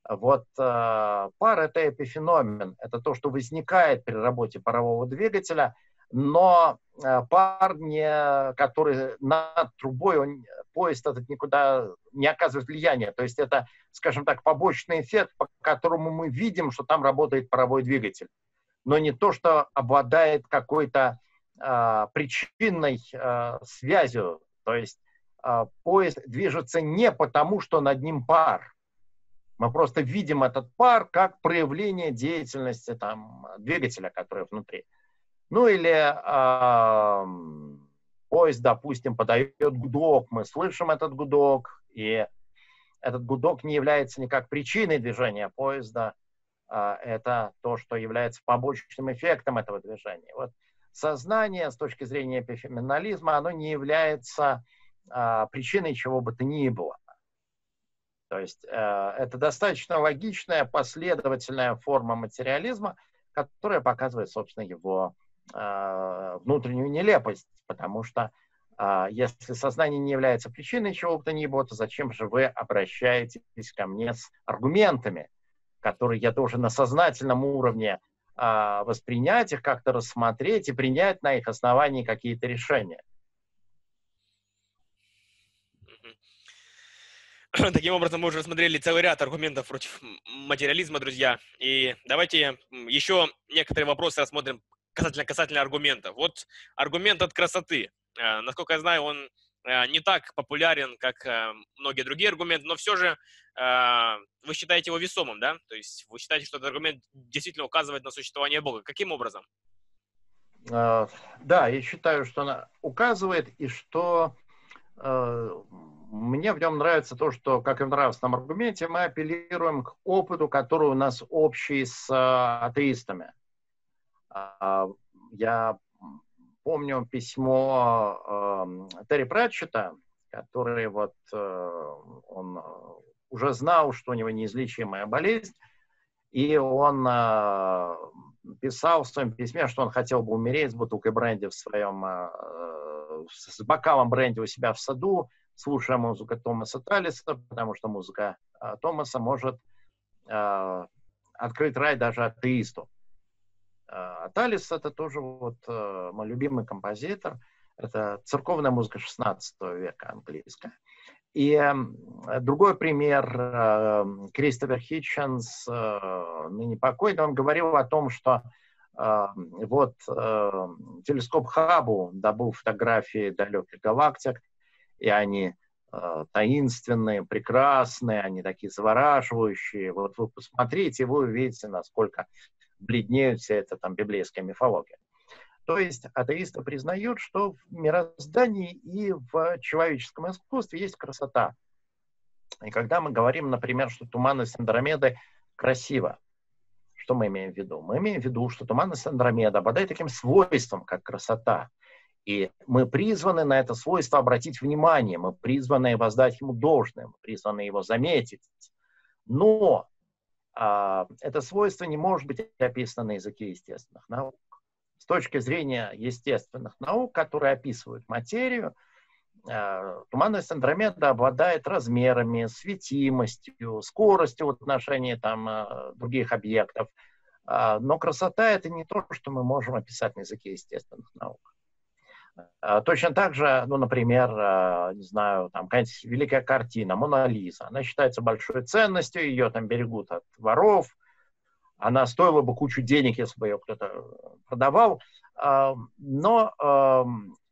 Вот э, пар – это эпифеномен. Это то, что возникает при работе парового двигателя – но э, пар, не, который над трубой, он, поезд этот никуда не оказывает влияния. То есть это, скажем так, побочный эффект, по которому мы видим, что там работает паровой двигатель. Но не то, что обладает какой-то э, причинной э, связью. То есть э, поезд движется не потому, что над ним пар. Мы просто видим этот пар как проявление деятельности там, двигателя, который внутри. Ну или э, поезд, допустим, подает гудок, мы слышим этот гудок, и этот гудок не является никак причиной движения поезда, э, это то, что является побочным эффектом этого движения. Вот сознание с точки зрения эпифеноменализма, оно не является э, причиной чего бы то ни было. То есть э, это достаточно логичная, последовательная форма материализма, которая показывает, собственно, его внутреннюю нелепость, потому что э, если сознание не является причиной чего бы то ни было, то зачем же вы обращаетесь ко мне с аргументами, которые я должен на сознательном уровне э, воспринять их, как-то рассмотреть и принять на их основании какие-то решения. Таким образом, мы уже рассмотрели целый ряд аргументов против материализма, друзья. И давайте еще некоторые вопросы рассмотрим касательно, касательно аргументов. Вот аргумент от красоты. Э, насколько я знаю, он э, не так популярен, как э, многие другие аргументы, но все же вы считаете его весомым, да? То есть вы считаете, что этот аргумент действительно указывает на существование Бога. Каким образом? Да, я считаю, что она указывает, и что мне в нем нравится то, что, как и в нравственном аргументе, мы апеллируем к опыту, который у нас общий с атеистами. А, я помню письмо эм, Терри Пратчета, который вот э, он э, уже знал, что у него неизлечимая болезнь, и он э, писал в своем письме, что он хотел бы умереть с бутылкой бренди в своем, с бокалом бренди у себя в саду, слушая музыку Томаса Талиса, потому что музыка Томаса может открыть рай даже атеисту. А Талис это тоже вот э, мой любимый композитор. Это церковная музыка 16 века английская. И другой пример, э, Кристофер Хитченс, э, ныне покойный, он говорил о том, что вот телескоп Хаббл добыл фотографии далеких галактик, и они таинственные, прекрасные, они такие завораживающие. Вот вы посмотрите, вы увидите, насколько бледнеют вся эта там библейская мифология. То есть атеисты признают, что в мироздании и в человеческом искусстве есть красота. И когда мы говорим, например, что туманность Андромеды красиво, что мы имеем в виду? Мы имеем в виду, что туманность Андромеды обладает таким свойством, как красота. И мы призваны на это свойство обратить внимание, мы призваны воздать ему должное, мы призваны его заметить. Но это свойство не может быть описано на языке естественных наук. С точки зрения естественных наук, которые описывают материю, э, туманность Андромеда обладает размерами, светимостью, скоростью в отношении там, э, других объектов. А, но красота — это не то, что мы можем описать на языке естественных наук. А, точно так же, ну, например, не знаю, там какая-нибудь великая картина, Мона Лиза, она считается большой ценностью, ее там берегут от воров, она стоила бы кучу денег, если бы ее кто-то продавал. Но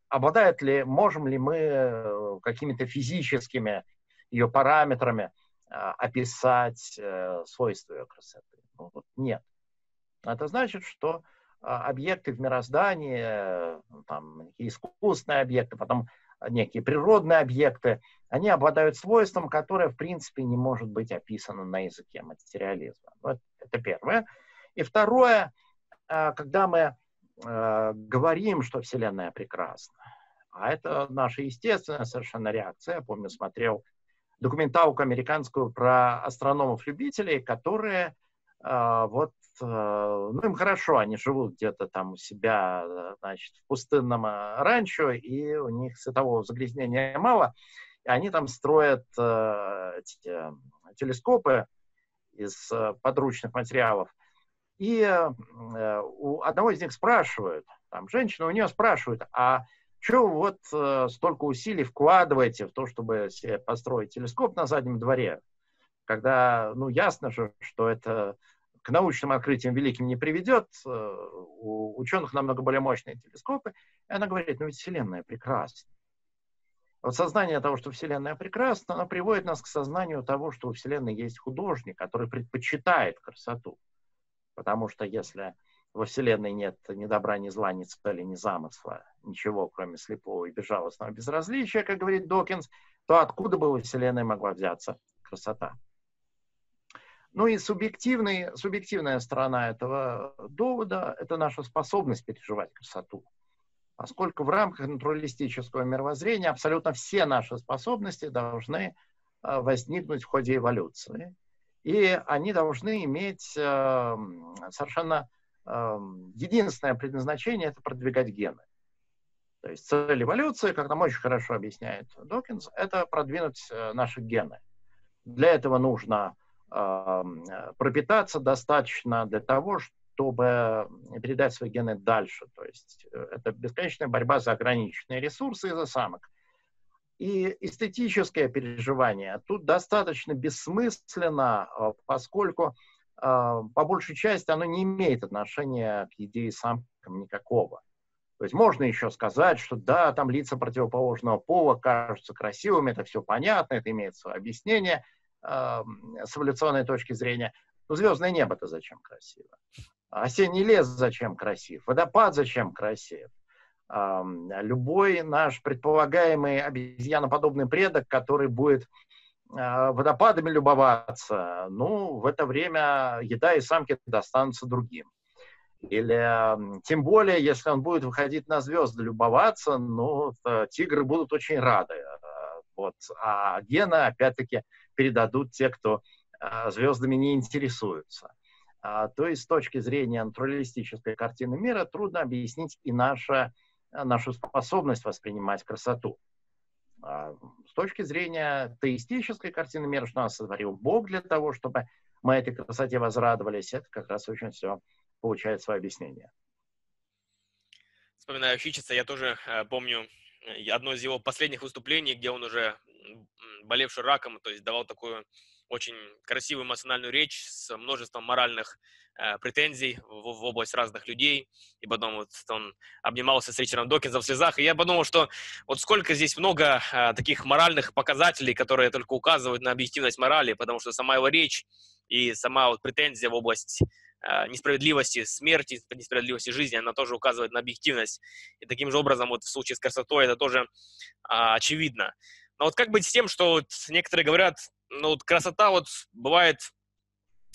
обладает ли, можем ли мы э, какими-то физическими ее параметрами описать э, свойства ее красоты? Ну, вот нет. Это значит, что объекты в мироздании, э, там, искусственные объекты, потом некие природные объекты, они обладают свойством, которое, в принципе, не может быть описано на языке материализма. Вот это первое. И второе, а, когда мы а, говорим, что Вселенная прекрасна, а это наша естественная совершенно реакция. Я помню, смотрел документалку американскую про астрономов-любителей, которые а, вот, ну им хорошо, они живут где-то там у себя, значит, в пустынном ранчо, и у них светового загрязнения мало, и они там строят эти телескопы из подручных материалов, и э, у одного из них спрашивают, там, женщина у нее спрашивают, а что вот э, столько усилий вкладываете в то, чтобы себе построить телескоп на заднем дворе, когда, ну, ясно же, что это к научным открытиям великим не приведет, э, у ученых намного более мощные телескопы, и она говорит, ну ведь Вселенная прекрасна. Вот сознание того, что Вселенная прекрасна, оно приводит нас к сознанию того, что у Вселенной есть художник, который предпочитает красоту. Потому что если во Вселенной нет ни добра, ни зла, ни цели, ни замысла, ничего, кроме слепого и безжалостного безразличия, как говорит Докинс, то откуда бы во Вселенной могла взяться красота? Ну и субъективный, субъективная сторона этого довода – это наша способность переживать красоту. Поскольку в рамках натуралистического мировоззрения абсолютно все наши способности должны э, возникнуть в ходе эволюции – и они должны иметь э, совершенно э, единственное предназначение – это продвигать гены. То есть цель эволюции, как нам очень хорошо объясняет Докинс, это продвинуть наши гены. Для этого нужно пропитаться достаточно для того, чтобы передать свои гены дальше. То есть э, это бесконечная борьба за ограниченные ресурсы и за самок. И эстетическое переживание тут достаточно бессмысленно, а, поскольку а, по большей части оно не имеет отношения к идее самкам никакого. То есть можно еще сказать, что да, там лица противоположного пола кажутся красивыми, это все понятно, это имеет свое объяснение э, с эволюционной точки зрения. Но звездное небо-то зачем красиво? Осенний лес зачем красив? Водопад зачем красив? любой наш предполагаемый обезьяноподобный предок, который будет а, водопадами любоваться, ну, в это время еда и самки достанутся другим. Или тем более, если он будет выходить на звезды любоваться, ну, тигры будут очень рады. А, вот. А гены, опять-таки, передадут те, кто а, звездами не интересуются. То есть, с точки зрения натуралистической картины мира, трудно объяснить и наше Э, нашу способность воспринимать красоту. А, с точки зрения теистической картины мира, что нас сотворил Бог для того, чтобы мы этой красоте возрадовались, это как раз очень все получает свое объяснение. Вспоминаю Фичица, я тоже э, помню одно из его последних выступлений, где он уже болевший раком, то есть давал такую очень красивую эмоциональную речь с множеством моральных э, претензий в, в область разных людей. И потом вот он обнимался с Ричардом Докинзом в слезах. И я подумал, что вот сколько здесь много э, таких моральных показателей, которые только указывают на объективность морали, потому что сама его речь и сама вот претензия в область несправедливости смерти, несправедливости жизни, она тоже указывает на объективность. И таким же образом вот в случае с красотой это тоже э, очевидно. Но вот как быть с тем, что вот некоторые говорят, ну, вот красота вот бывает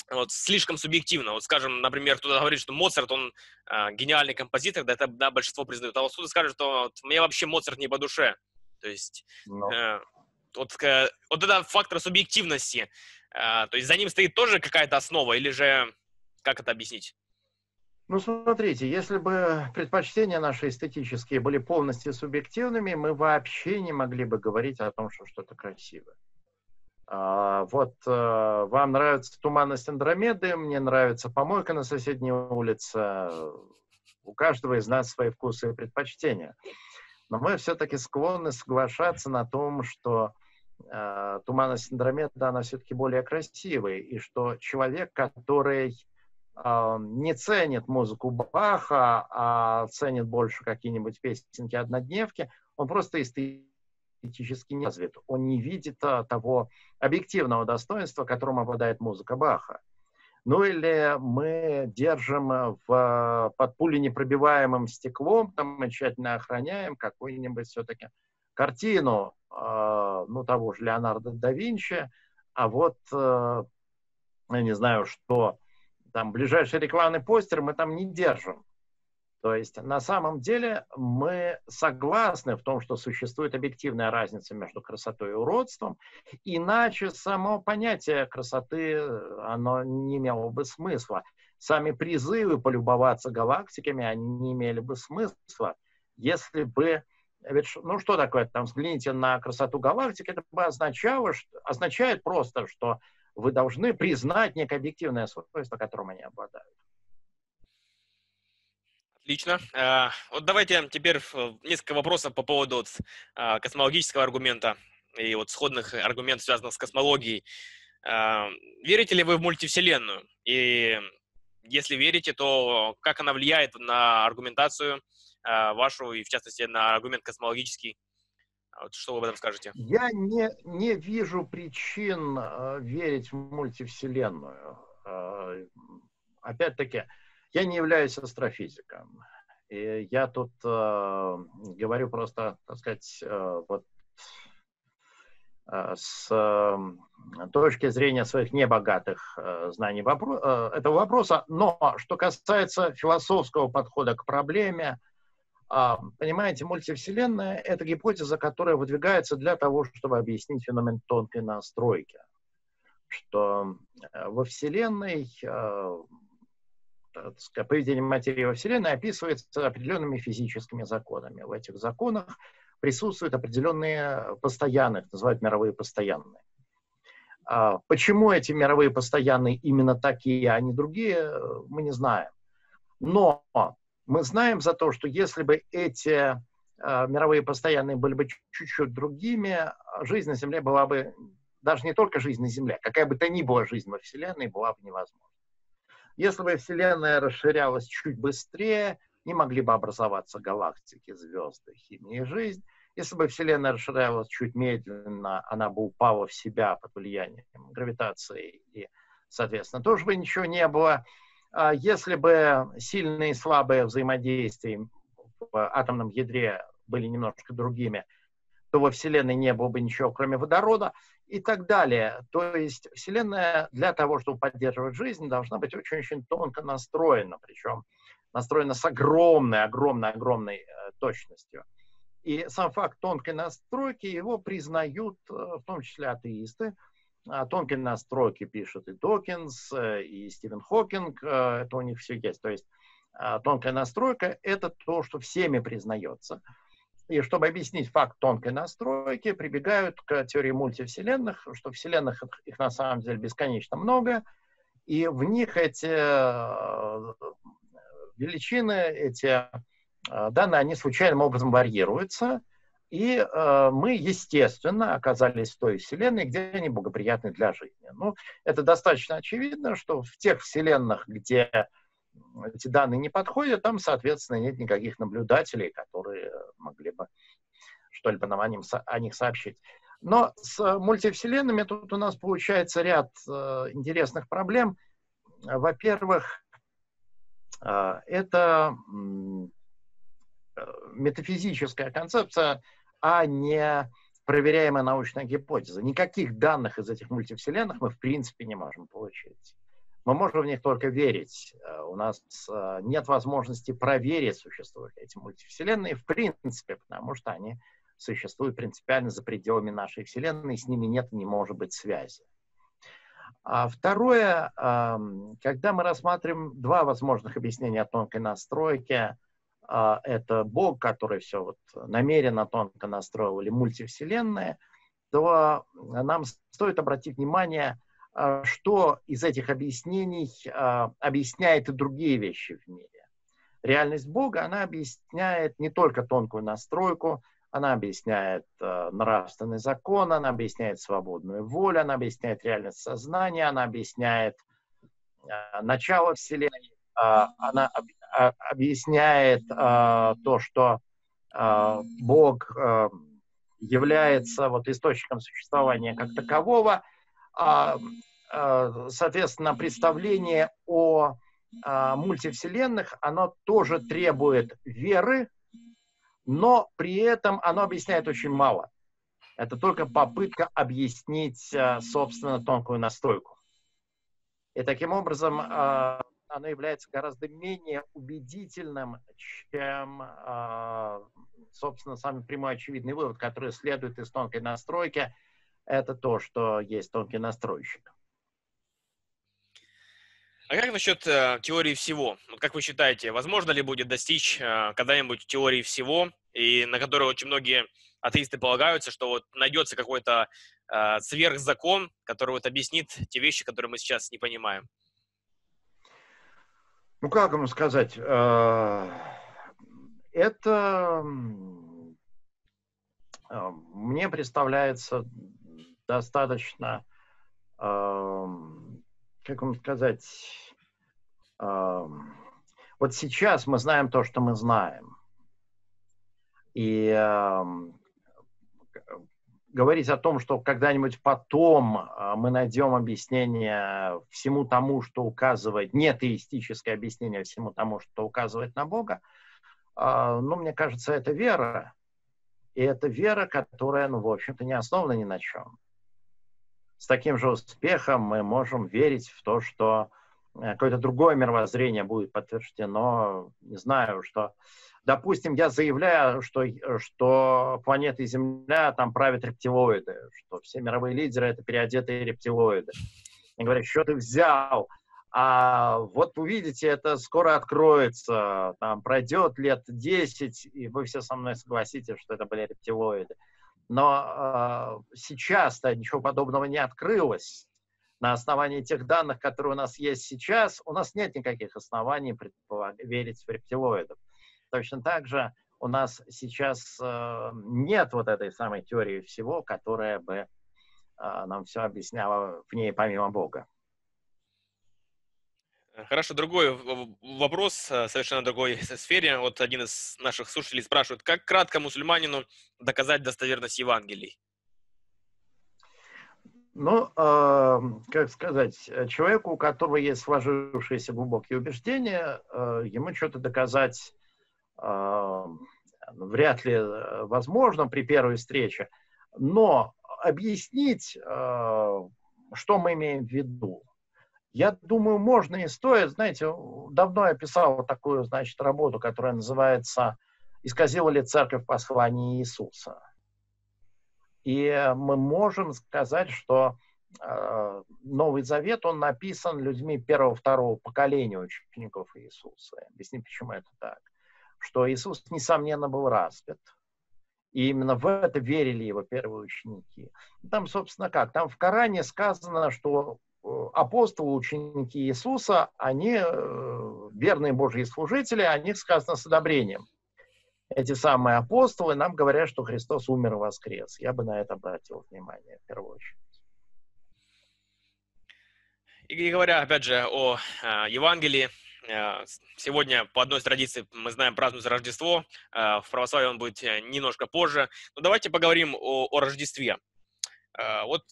вот, слишком субъективно. Вот, скажем, например, кто-то говорит, что Моцарт, он э, гениальный композитор, да, это да, большинство признают. А вот кто-то скажет, что вот, мне вообще Моцарт не по душе. То есть no. э, вот, э, вот это фактор субъективности. Э, то есть за ним стоит тоже какая-то основа, или же как это объяснить? Ну, смотрите, если бы предпочтения наши эстетические были полностью субъективными, мы вообще не могли бы говорить о том, что что-то красивое. А, вот а, вам нравится туманность Андромеды, мне нравится помойка на соседней улице. У каждого из нас свои вкусы и предпочтения. Но мы все-таки склонны соглашаться на том, что э, туманность Андромеда, она все-таки более красивая, и что человек, который не ценит музыку Баха, а ценит больше какие-нибудь песенки однодневки, он просто эстетически не развит. Он не видит а, того объективного достоинства, которым обладает музыка Баха. Ну или мы держим в, под пуленепробиваемым стеклом, там мы тщательно охраняем какую-нибудь все-таки картину, ну, того же Леонардо да Винчи, а вот, я не знаю, что, там ближайший рекламный постер мы там не держим. То есть на самом деле мы согласны в том, что существует объективная разница между красотой и уродством, иначе само понятие красоты, оно не имело бы смысла. Сами призывы полюбоваться галактиками, они не имели бы смысла, если бы ведь, ну что такое, там, взгляните на красоту галактики, это бы означало, что, означает просто, что вы должны признать некое объективное свойство, которым они обладают. Отлично. А, вот давайте теперь несколько вопросов по поводу а, космологического аргумента и вот сходных аргументов, связанных с космологией. А, верите ли вы в мультивселенную? И если верите, то как она влияет на аргументацию вашу и, в частности, на аргумент космологический? Вот что вы об этом скажете? Я не, не вижу причин верить в мультивселенную. Опять-таки, я не являюсь астрофизиком. И я тут э, говорю просто, так сказать, э, вот э, с э, точки зрения своих небогатых э, знаний вопро э, этого вопроса. Но что касается философского подхода к проблеме, э, понимаете, мультивселенная — это гипотеза, которая выдвигается для того, чтобы объяснить феномен тонкой настройки. Что э, во Вселенной э, поведение материи во Вселенной описывается определенными физическими законами. В этих законах присутствуют определенные постоянные, называют мировые постоянные. А почему эти мировые постоянные именно такие, а не другие, мы не знаем. Но мы знаем за то, что если бы эти а, мировые постоянные были бы чуть-чуть другими, жизнь на Земле была бы, даже не только жизнь на Земле, какая бы то ни была жизнь во Вселенной, была бы невозможна. Если бы Вселенная расширялась чуть быстрее, не могли бы образоваться галактики, звезды, химия и жизнь. Если бы Вселенная расширялась чуть медленно, она бы упала в себя под влиянием гравитации и, соответственно, тоже бы ничего не было. А если бы сильные и слабые взаимодействия в атомном ядре были немножко другими, то во Вселенной не было бы ничего, кроме водорода и так далее. То есть Вселенная для того, чтобы поддерживать жизнь, должна быть очень-очень тонко настроена, причем настроена с огромной, огромной, огромной э, точностью. И сам факт тонкой настройки его признают э, в том числе атеисты. О тонкой настройке пишет и Докинс, э, и Стивен Хокинг, э, это у них все есть. То есть э, тонкая настройка – это то, что всеми признается – и чтобы объяснить факт тонкой настройки, прибегают к теории мультивселенных, что вселенных их на самом деле бесконечно много, и в них эти э, величины, эти данные, они случайным образом варьируются, и э, мы, естественно, оказались в той вселенной, где они благоприятны для жизни. Ну, это достаточно очевидно, что в тех вселенных, где эти данные не подходят, там, соответственно, нет никаких наблюдателей, которые могли бы что-либо нам о, ним, о них сообщить. Но с мультивселенными тут у нас получается ряд э, интересных проблем. Во-первых, э, это э, метафизическая концепция, а не проверяемая научная гипотеза. Никаких данных из этих мультивселенных мы в принципе не можем получить. Мы можем в них только верить. Э, у нас э, нет возможности проверить, существуют эти мультивселенные в принципе, потому что они существуют принципиально за пределами нашей Вселенной, с ними нет, не может быть связи. А второе, когда мы рассматриваем два возможных объяснения тонкой настройке, а, это Бог, который все вот намеренно тонко настроил, или мультивселенная, то нам стоит обратить внимание, а, что из этих объяснений объясняет и другие вещи в мире. Реальность Бога, она объясняет не только тонкую настройку, она объясняет нравственный закон, она объясняет свободную волю, она объясняет реальность сознания, она объясняет начало Вселенной, она объясняет э, то, что э, Бог является вот источником существования как такового. Соответственно, представление о мультивселенных, оно тоже требует веры, но при этом оно объясняет очень мало. Это только попытка объяснить, собственно, тонкую настойку. И таким образом оно является гораздо менее убедительным, чем, э, собственно, самый прямой очевидный вывод, который следует из тонкой настройки, это то, что есть тонкий настройщик. А как насчет э, теории всего? Вот как вы считаете, возможно ли будет достичь э, когда-нибудь теории всего, и на которой очень многие атеисты полагаются, что вот найдется какой-то э, сверхзакон, который вот объяснит те вещи, которые мы сейчас не понимаем? Ну, как вам сказать, э, это э, мне представляется достаточно э, как вам сказать, вот сейчас мы знаем то, что мы знаем. И говорить о том, что когда-нибудь потом э, мы найдем объяснение всему тому, что указывает, не теистическое объяснение всему тому, что указывает на Бога, э, ну, мне кажется, это вера. И это вера, которая, ну, в общем-то, не основана ни на чем с таким же успехом мы можем верить в то, что какое-то другое мировоззрение будет подтверждено. Не знаю, что... Допустим, я заявляю, что, что планетой Земля там правят рептилоиды, что все мировые лидеры — это переодетые рептилоиды. И говорят, что ты взял? А вот увидите, это скоро откроется, там пройдет лет 10, и вы все со мной согласитесь, что это были рептилоиды. Но э, сейчас-то ничего подобного не открылось. На основании тех данных, которые у нас есть сейчас, у нас нет никаких оснований верить в рептилоидов. Точно так же у нас сейчас э, нет вот этой самой теории всего, которая бы э, нам все объясняла в ней помимо Бога. Хорошо, другой вопрос, э, совершенно другой сфере. Вот один из наших слушателей спрашивает, как кратко мусульманину доказать достоверность Евангелий? Ну, э, как сказать, человеку, у которого есть сложившиеся глубокие убеждения, э, ему что-то доказать э, вряд ли э, возможно при первой встрече, но объяснить, э, что мы имеем в виду, я думаю, можно и стоит. Знаете, давно я писал такую, значит, работу, которая называется «Исказила ли церковь послание Иисуса?». И мы можем сказать, что э, Новый Завет, он написан людьми первого-второго поколения учеников Иисуса. Объясни, почему это так. Что Иисус, несомненно, был распят. И именно в это верили его первые ученики. Там, собственно, как? Там в Коране сказано, что Э, апостолы, ученики Иисуса, они э, верные Божьи служители, о них сказано с одобрением. Эти самые апостолы нам говорят, что Христос умер и воскрес. Я бы на это обратил внимание в первую очередь. И говоря, опять же, о э, Евангелии, э, сегодня по одной из традиций мы знаем празднуется Рождество, э, в православии он будет э, немножко позже. Но давайте поговорим о, о Рождестве. Вот а,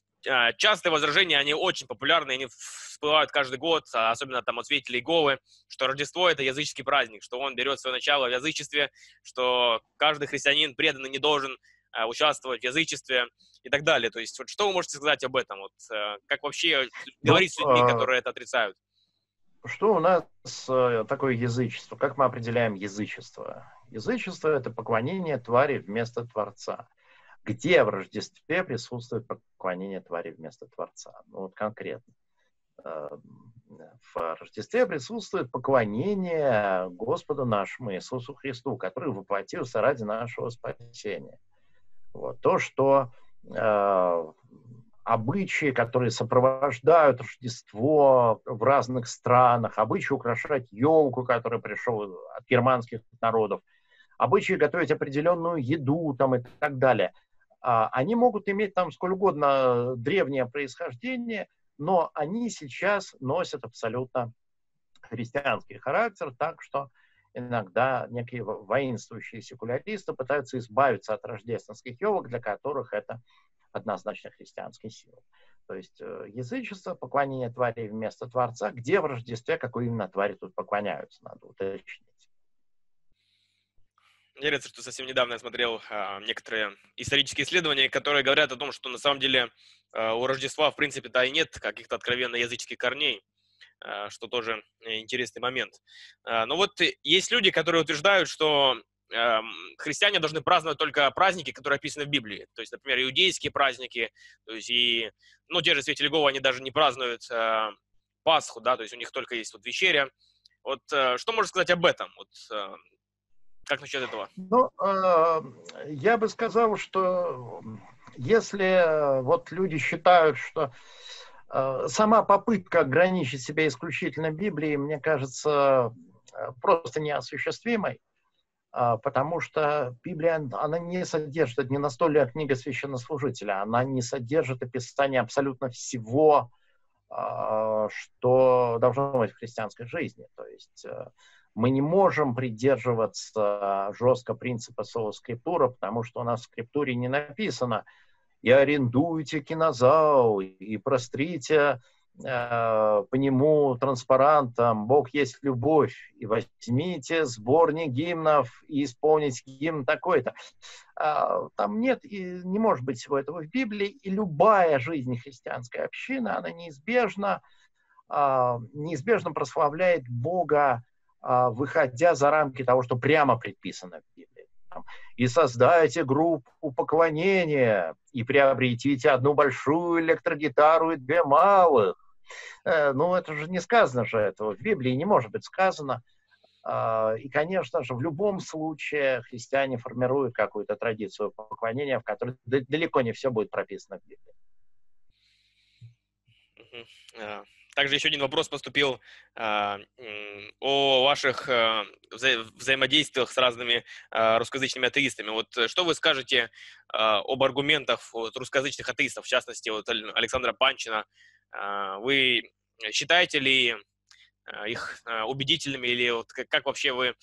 частые возражения, они очень популярны, они всплывают каждый год, а, особенно там от свидетелей Иеговы, что Рождество — это языческий праздник, что он берет свое начало в язычестве, что каждый христианин преданный не должен а, участвовать в язычестве и так далее. То есть вот что вы можете сказать об этом? Вот, как вообще ну, говорить с людьми, которые это отрицают? Что у нас э, такое язычество? Как мы определяем язычество? Язычество — это поклонение твари вместо Творца где в Рождестве присутствует поклонение твари вместо Творца. Ну вот конкретно. в Рождестве присутствует поклонение Господу нашему Иисусу Христу, который воплотился ради нашего спасения. Вот. То, что э, обычаи, которые сопровождают Рождество в разных странах, обычаи украшать елку, которая пришел от германских народов, обычаи готовить определенную еду там, и так далее, они могут иметь там сколь угодно древнее происхождение, но они сейчас носят абсолютно христианский характер, так что иногда некие воинствующие секуляристы пытаются избавиться от рождественских елок, для которых это однозначно христианский символ. То есть э, язычество, поклонение твари вместо Творца, где в Рождестве, какой именно твари тут поклоняются, надо уточнить. Мне нравится, что совсем недавно я смотрел а, некоторые исторические исследования, которые говорят о том, что на самом деле а, у Рождества, в принципе-то, и нет каких-то откровенно языческих корней, а, что тоже интересный момент. А, но вот есть люди, которые утверждают, что христиане должны праздновать только праздники, которые описаны в Библии. То есть, например, иудейские праздники, то есть и, ну, те же святители Иегова, они даже не празднуют Пасху, да, то есть у них только есть вот вечеря. Вот что можно сказать об этом? Вот, как насчет этого? Ну, э, я бы сказал, что если э, вот люди считают, что э, сама попытка ограничить себя исключительно Библией, мне кажется, э, просто неосуществимой. А, потому что Библия, она не содержит, не настольная книга священнослужителя, она не содержит описание абсолютно всего, а, что должно быть в христианской жизни. То есть э, мы не можем придерживаться жестко принципа соло скриптура, потому что у нас в скриптуре не написано «и арендуйте кинозал, и прострите Э, по нему транспарантом «Бог есть любовь» и возьмите сборник гимнов и исполните гимн такой-то. А, там нет и не может быть всего этого в Библии, и любая жизнь христианской общины, она неизбежно, а, неизбежно прославляет Бога, выходя за рамки того, что прямо предписано в Библии. И создайте группу поклонения, и приобретите одну большую электрогитару и две малых Э, ну, это же не сказано же этого. В Библии не может быть сказано. А, и, конечно же, в любом случае христиане формируют какую-то традицию поклонения, в которой далеко не все будет прописано в Библии. Также еще один вопрос поступил а, о ваших а, вза взаимодействиях с разными а, русскоязычными атеистами. Вот э, что вы скажете а, об аргументах вот, русскоязычных атеистов, в частности, вот Александра Панчина, а, вы считаете ли а, их а, убедительными или вот как, вообще вы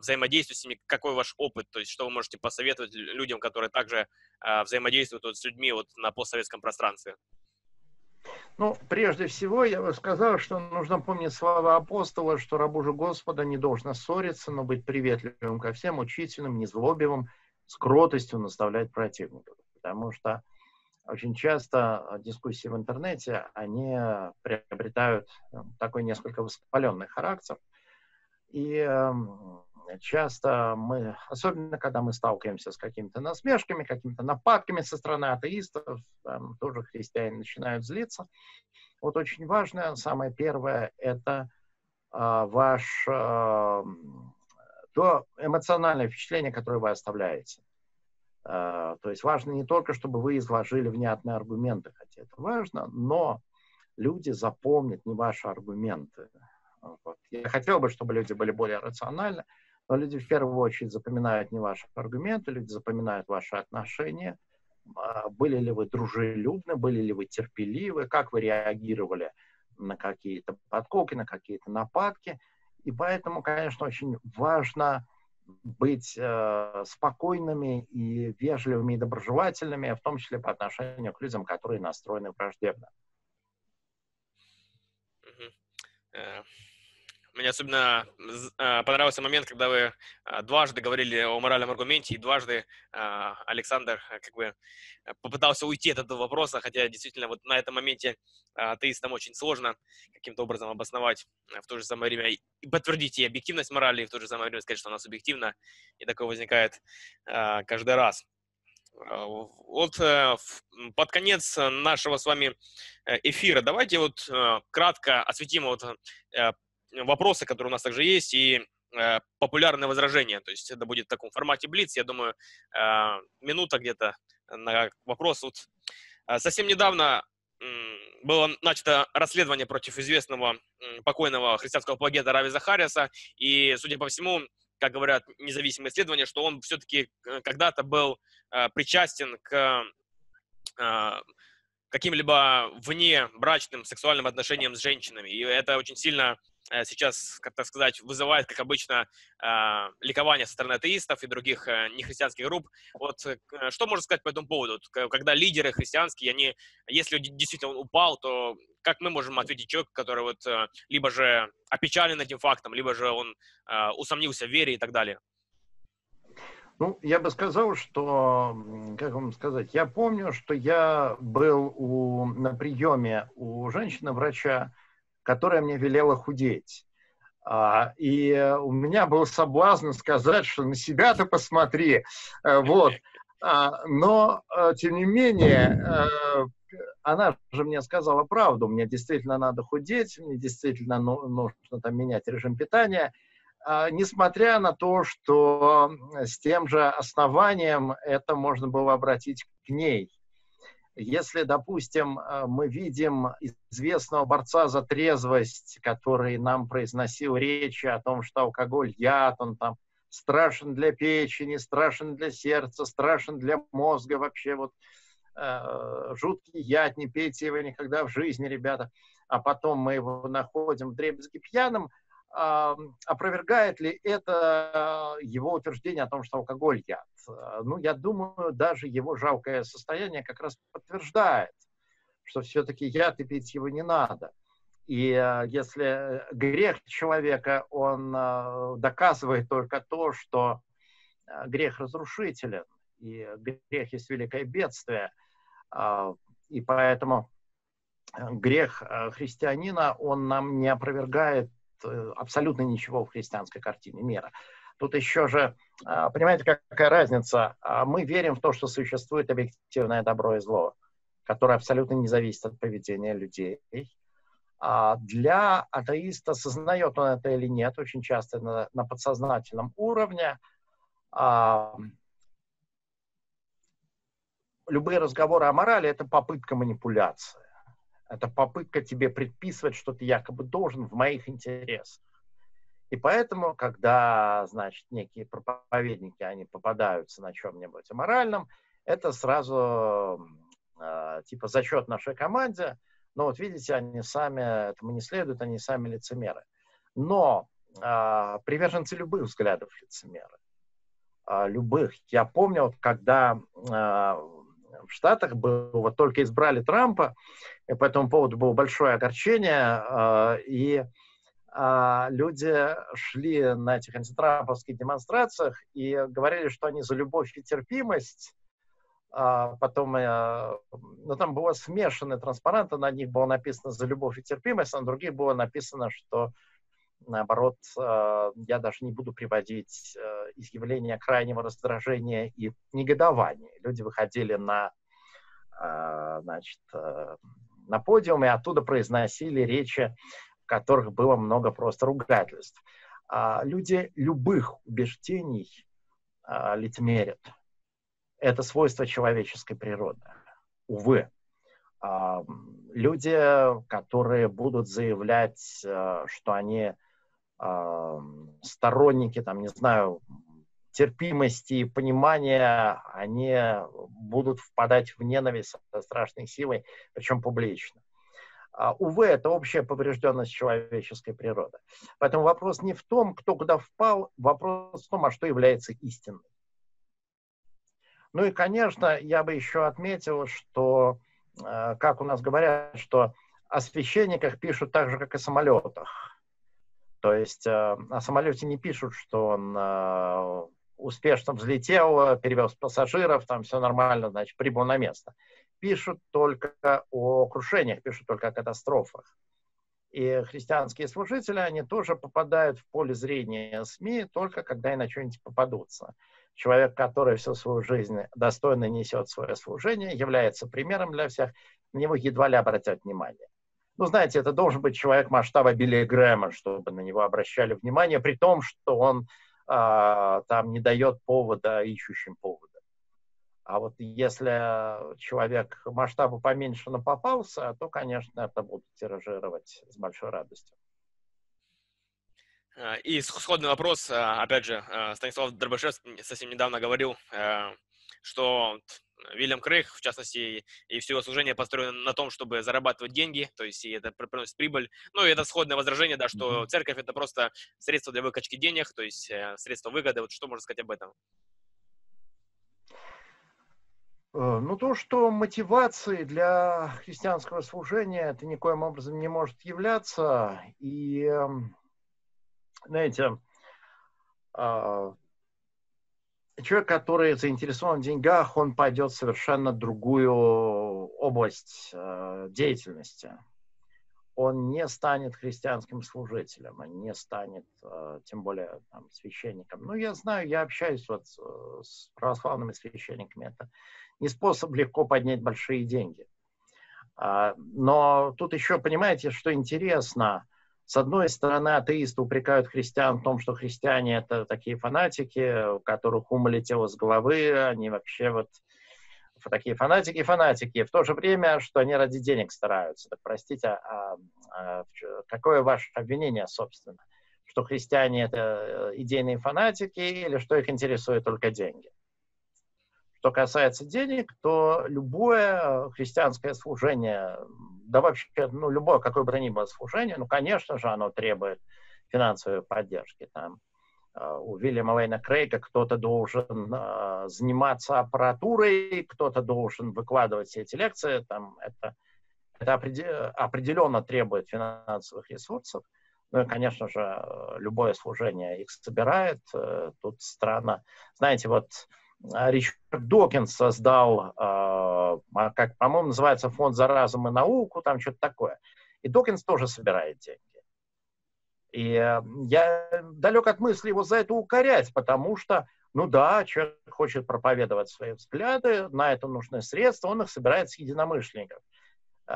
взаимодействуете с ними, какой ваш опыт, то есть что вы можете посоветовать людям, которые также взаимодействуют вот с людьми вот на постсоветском пространстве? Ну, прежде всего, я бы сказал, что нужно помнить слова апостола, что рабу же Господа не должно ссориться, но быть приветливым ко всем, учительным, незлобивым, с кротостью наставлять противников. Потому что очень часто а, дискуссии в интернете, они приобретают э, такой несколько воспаленный характер. И эм, часто мы, особенно когда мы сталкиваемся с какими-то насмешками, какими-то нападками со стороны атеистов, там тоже христиане начинают злиться. Вот очень важно, самое первое, это а, ваш а, то эмоциональное впечатление, которое вы оставляете. А, то есть важно не только, чтобы вы изложили внятные аргументы, хотя это важно, но люди запомнят не ваши аргументы. Вот. Я хотел бы, чтобы люди были более рациональны, но люди в первую очередь запоминают не ваши аргументы, люди запоминают ваши отношения, а, были ли вы дружелюбны, были ли вы терпеливы, как вы реагировали на какие-то подколки, на какие-то нападки. И поэтому, конечно, очень важно быть э, спокойными и вежливыми и доброжелательными, в том числе по отношению к людям, которые настроены враждебно. Мне особенно а, понравился момент, когда вы а, дважды говорили о моральном аргументе, и дважды а, Александр как бы попытался уйти от этого вопроса, хотя действительно вот на этом моменте атеистам очень сложно каким-то образом обосновать в то же самое время и подтвердить и объективность морали, и в то же самое время сказать, что она субъективна, и такое возникает каждый раз. Вот под конец нашего с вами эфира давайте вот кратко осветим вот вопросы, которые у нас также есть, и популярные возражения. То есть это будет в таком формате Блиц. Я думаю, минута где-то на вопрос. Вот совсем недавно было начато расследование против известного покойного христианского апологета Рави Захариаса, и, судя по всему, как говорят независимые исследования, что он все-таки э, когда-то был э, причастен к э, каким-либо вне брачным сексуальным отношениям с женщинами. И это очень сильно Э, сейчас, как так сказать, вызывает, как обычно, э, ликование со стороны атеистов и других э, нехристианских групп. Вот что можно сказать по этому поводу? Когда лидеры христианские, они, если действительно он упал, то как мы можем ответить человеку, который вот либо же опечален этим фактом, либо же он усомнился в вере и так далее? Ну, я бы сказал, что, как вам сказать, я помню, что я был у, на приеме у женщины-врача, которая мне велела худеть. А, и у меня был соблазн сказать, что на себя-то посмотри. Э, вот. А, но, э, тем не менее, э, она же мне сказала правду. Мне действительно надо худеть, мне действительно ну, нужно там менять режим питания. А, несмотря на то, что с тем же основанием это можно было обратить к ней. Если, допустим, э, мы видим известного борца за трезвость, который нам произносил речи о том, что алкоголь яд, он там страшен для печени, страшен для сердца, страшен для мозга, вообще вот э, жуткий яд, не пейте его никогда в жизни, ребята. А потом мы его находим в дребезги пьяным – опровергает ли это его утверждение о том, что алкоголь яд? Ну, я думаю, даже его жалкое состояние как раз подтверждает, что все-таки яд и пить его не надо. И а, если грех человека, он доказывает только то, что грех разрушителен, и грех есть великое бедствие, и поэтому грех христианина, он нам не опровергает Э, абсолютно ничего в христианской картине мира. Тут еще же, а, понимаете, какая разница? А, мы верим в то, что существует объективное добро и зло, которое абсолютно не зависит от поведения людей. А для атеиста, сознает он это или нет, очень часто на, на подсознательном уровне, любые разговоры о морали – это попытка манипуляции. Это попытка тебе предписывать, что ты якобы должен в моих интересах. И поэтому, когда, значит, некие проповедники, они попадаются на чем-нибудь аморальном, это сразу э, типа зачет нашей команде. Но вот видите, они сами этому не следуют, они сами лицемеры. Но э, приверженцы любых взглядов лицемеры. Э, любых. Я помню, вот, когда э, в Штатах было, вот только избрали Трампа, и по этому поводу было большое огорчение, а, и а, люди шли на этих антитрамповских демонстрациях и говорили, что они за любовь и терпимость, а потом, ну, там было смешаны транспаранты, на них было написано «за любовь и терпимость», а на других было написано, что наоборот, я даже не буду приводить изъявления крайнего раздражения и негодования. Люди выходили на, значит, на подиум и оттуда произносили речи, в которых было много просто ругательств. А, люди любых убеждений лицемерят. Это свойство человеческой природы. Увы. Люди, которые будут заявлять, что они сторонники, там, не знаю, терпимости и понимания, они будут впадать в ненависть со страшной силой, причем публично. А, увы, это общая поврежденность человеческой природы. Поэтому вопрос не в том, кто куда впал, вопрос в том, а что является истиной. Ну и, конечно, я бы еще отметил, что, э, как у нас говорят, что о священниках пишут так же, как и о самолетах. То есть э, о самолете не пишут, что он э, успешно взлетел, перевез пассажиров, там все нормально, значит, прибыл на место. Пишут только о крушениях, пишут только о катастрофах. И христианские служители, они тоже попадают в поле зрения СМИ только когда и на что-нибудь попадутся. человек, который всю свою жизнь достойно несет свое служение, является примером для всех, на него едва ли обратят внимание. Ну, знаете, это должен быть человек масштаба Билли Грэма, чтобы на него обращали внимание, при том, что он а, там не дает повода ищущим повода. А вот если человек масштаба поменьше, но попался, то, конечно, это будут тиражировать с большой радостью. А, и сходный вопрос, а, опять же, Станислав Дробышевский совсем недавно говорил, что Вильям Крейг, в частности, и все его служение построено на том, чтобы зарабатывать деньги, то есть и это приносит прибыль. Ну, и это сходное возражение, да, что церковь это просто средство для выкачки денег, то есть э, средство выгоды. Вот что можно сказать об этом? Э, ну, то, что мотивацией для христианского служения это никоим образом не может являться. И, эм, знаете, а, человек, который заинтересован в деньгах, он пойдет в совершенно другую область э, деятельности. Он не станет христианским служителем, он не станет, э, тем более, там, священником. Ну, я знаю, я общаюсь вот с, с православными священниками. Это не способ легко поднять большие деньги. А, но тут еще, понимаете, что интересно – с одной стороны, атеисты упрекают христиан в том, что христиане это такие фанатики, у которых ум летел с головы, они вообще вот такие фанатики-фанатики, в то же время, что они ради денег стараются. Так простите, а, а какое ваше обвинение, собственно? Что христиане это э, идейные фанатики или что их интересует только деньги? Что касается денег, то любое христианское служение, да вообще, ну, любое, какое бы то ни было служение, ну, конечно же, оно требует финансовой поддержки. Там, э, у Вильяма Лейна Крейга кто-то должен э, заниматься аппаратурой, кто-то должен выкладывать все эти лекции. Там, это это определенно требует финансовых ресурсов. Ну и, конечно же, любое служение их собирает. Э, тут странно. Знаете, вот а, Ричард Докинс создал, а, а, как, по-моему, называется фонд за разум и науку, там что-то такое. И Докинс тоже собирает деньги. И э, я далек от мысли его за это укорять, потому что, ну да, человек хочет проповедовать свои взгляды, на это нужны средства, он их собирает с единомышленников.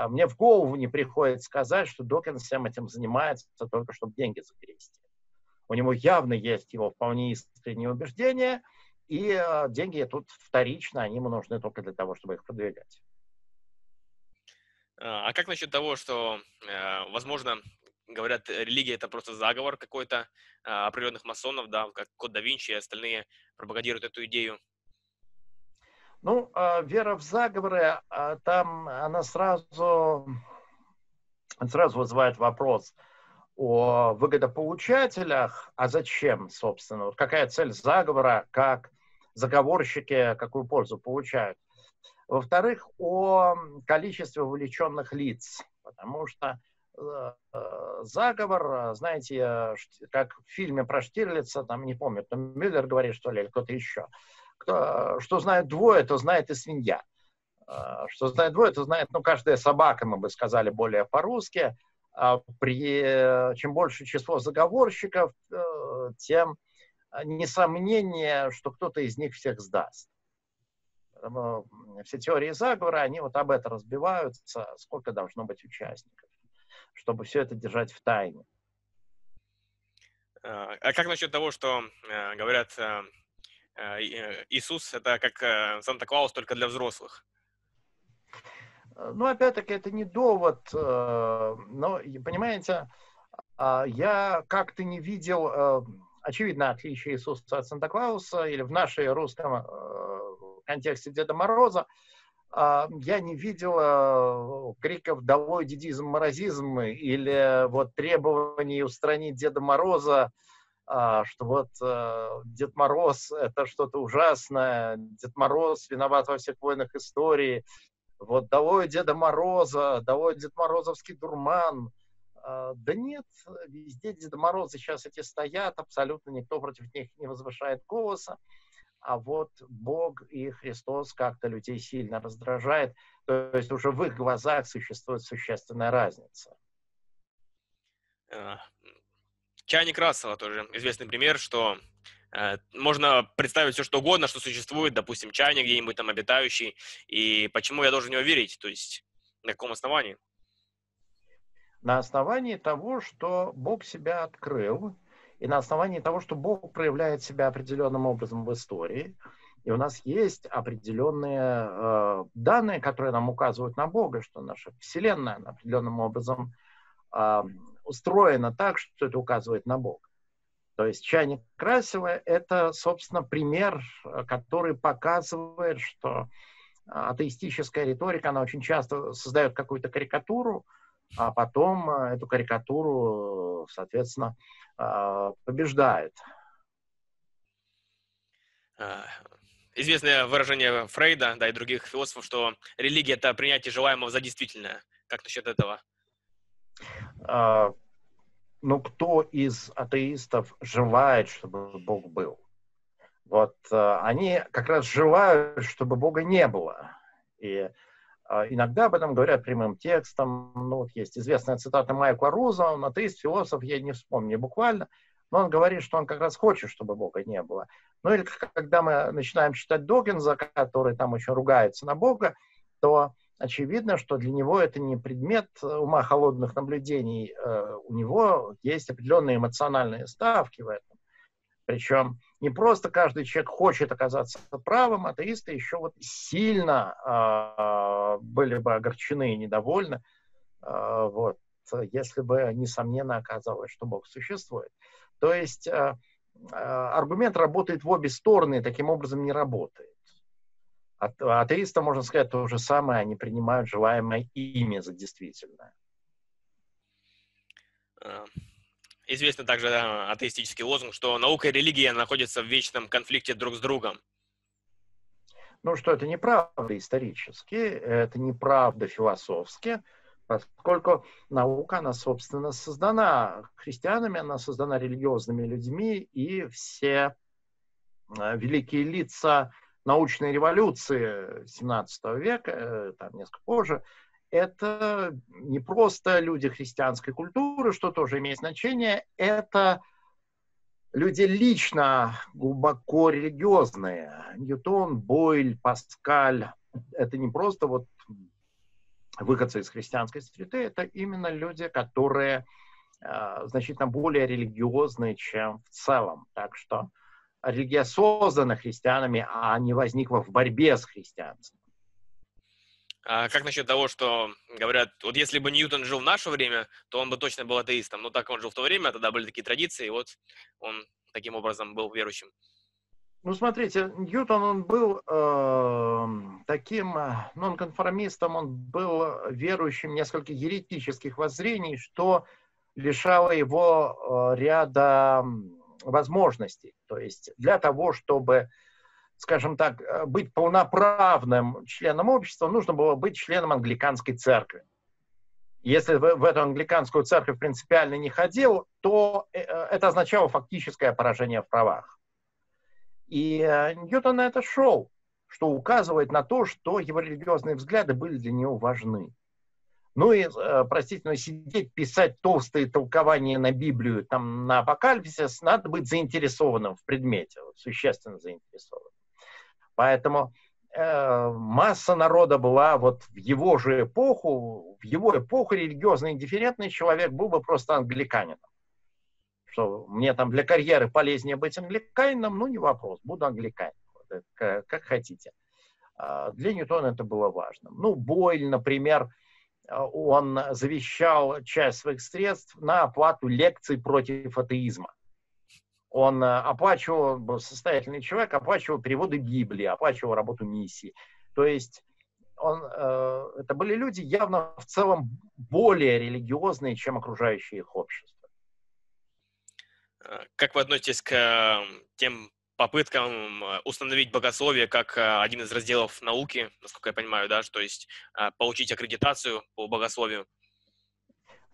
Мне в голову не приходит сказать, что Докинс всем этим занимается только чтобы деньги загрести. У него явно есть его вполне искренние убеждения – и э, деньги тут вторично, они ему нужны только для того, чтобы их продвигать. А, а как насчет того, что, э, возможно, говорят, религия это просто заговор какой-то а, определенных масонов, да, как Код да Винчи и остальные пропагандируют эту идею? Ну, а, вера в заговоры, там она сразу, сразу вызывает вопрос – о выгодополучателях, а зачем, собственно, вот какая цель заговора, как заговорщики какую пользу получают. Во-вторых, о количестве вовлеченных лиц, потому что э, заговор, знаете, как в фильме про Штирлица, там, не помню, кто Мюллер говорит, что ли, или кто-то еще, кто, что знает двое, то знает и свинья. Э, что знает двое, то знает, ну, каждая собака, мы бы сказали более по-русски. А при, чем больше число заговорщиков, э, тем несомнение, что кто-то из них всех сдаст. Все теории заговора, они вот об это разбиваются, сколько должно быть участников, чтобы все это держать в тайне. А, а как насчет того, что э, говорят, э, Иисус это как Санта-Клаус только для взрослых? Ну, опять-таки, это не довод, э, но, понимаете, а, я как-то не видел, э, очевидно, отличие Иисуса от Санта-Клауса или в нашей русском э, контексте Деда Мороза, а, я не видел криков «Долой дедизм, морозизм» или вот требований устранить Деда Мороза, а, что вот Дед Мороз — это что-то ужасное, Дед Мороз виноват во всех войнах истории, вот долой Деда Мороза, долой Дед Морозовский дурман. А, да нет, везде Деда Морозы сейчас эти стоят, абсолютно никто против них не возвышает голоса. А вот Бог и Христос как-то людей сильно раздражает. То есть уже в их глазах существует существенная разница. Чайник Рассела тоже известный пример, что Э, можно представить все, что угодно, что существует, допустим, чайник где-нибудь там обитающий, и почему я должен в него верить, то есть на каком основании? На основании того, что Бог себя открыл, и на основании того, что Бог проявляет себя определенным образом в истории, и у нас есть определенные э, данные, которые нам указывают на Бога, что наша Вселенная определенным образом э, устроена так, что это указывает на Бога. То есть чайник Красева – это, собственно, пример, который показывает, что атеистическая риторика, она очень часто создает какую-то карикатуру, а потом э, эту карикатуру, соответственно, э, побеждает. А, известное выражение Фрейда, да, и других философов, что религия – это принятие желаемого за действительное. Как насчет этого? А, ну, кто из атеистов желает, чтобы Бог был? Вот они как раз желают, чтобы Бога не было. И а, иногда об этом говорят прямым текстом. Ну, вот есть известная цитата Майкла Руза, он атеист, философ, я не вспомню буквально, но он говорит, что он как раз хочет, чтобы Бога не было. Ну или когда мы начинаем читать Догинза, который там очень ругается на Бога, то очевидно, что для него это не предмет ума холодных наблюдений. Э, у него есть определенные эмоциональные ставки в этом. Причем не просто каждый человек хочет оказаться правым, атеисты еще вот сильно э, были бы огорчены и недовольны, э, вот, если бы, несомненно, оказалось, что Бог существует. То есть э, э, аргумент работает в обе стороны, таким образом не работает. От, атеистам, можно сказать, то же самое, они принимают желаемое ими за действительное. Известный также атеистический лозунг, что наука и религия находятся в вечном конфликте друг с другом. Ну что, это неправда исторически, это неправда философски, поскольку наука, она, собственно, создана христианами, она создана религиозными людьми, и все э, великие лица научной революции 17 века, э, там несколько позже, это не просто люди христианской культуры, что тоже имеет значение, это люди лично глубоко религиозные. Ньютон, Бойль, Паскаль. Это не просто вот выходцы из христианской среды, это именно люди, которые э, значительно более религиозные, чем в целом. Так что религия создана христианами, а не возникла в борьбе с христианством. А как насчет того, что говорят, вот если бы Ньютон жил в наше время, то он бы точно был атеистом. Но так он жил в то время, тогда были такие традиции, и вот он таким образом был верующим. Ну, смотрите, Ньютон, он был э, таким нонконформистом, он был верующим несколько еретических воззрений, что лишало его э, ряда возможностей. То есть для того, чтобы скажем так, э, быть полноправным членом общества, нужно было быть членом англиканской церкви. Если в, эту англиканскую церковь принципиально не ходил, то э, э, это означало фактическое поражение в правах. И Ньютон на это шел, что указывает на то, что его религиозные взгляды были для него важны. Ну и, простите, но сидеть, писать толстые толкования на Библию, там, на апокалипсис, надо быть заинтересованным в предмете, существенно заинтересованным. Поэтому э, масса народа была вот в его же эпоху, в его эпоху религиозно индифферентный человек был бы просто англиканином. Что мне там для карьеры полезнее быть англиканином, ну не вопрос, буду англиканином, как, как хотите. А для Ньютона это было важно. Ну, Бойль, например, он завещал часть своих средств на оплату лекций против атеизма он э, оплачивал, был состоятельный человек, оплачивал переводы Библии, оплачивал работу миссии. То есть он, э, это были люди явно в целом более религиозные, чем окружающее их общество. Э, как вы относитесь к тем попыткам установить богословие как один из разделов науки, насколько я понимаю, да, то есть получить аккредитацию по богословию?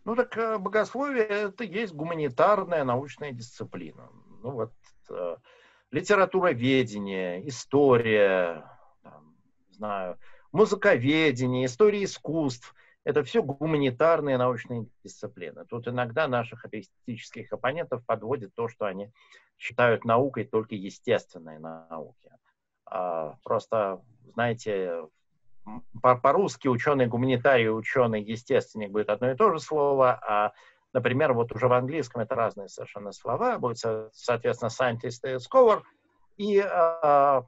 Ну так богословие это есть гуманитарная научная дисциплина ну вот э, литературоведение, история, там, знаю, музыковедение, история искусств. Это все гуманитарные научные дисциплины. Тут иногда наших атеистических оппонентов подводит то, что они считают наукой только естественные науки. А, просто, знаете, по-русски ученый гуманитарий, ученый естественник будет одно и то же слово, а, например, вот уже в английском это разные совершенно слова, будет, соответственно, scientist и scholar, и а,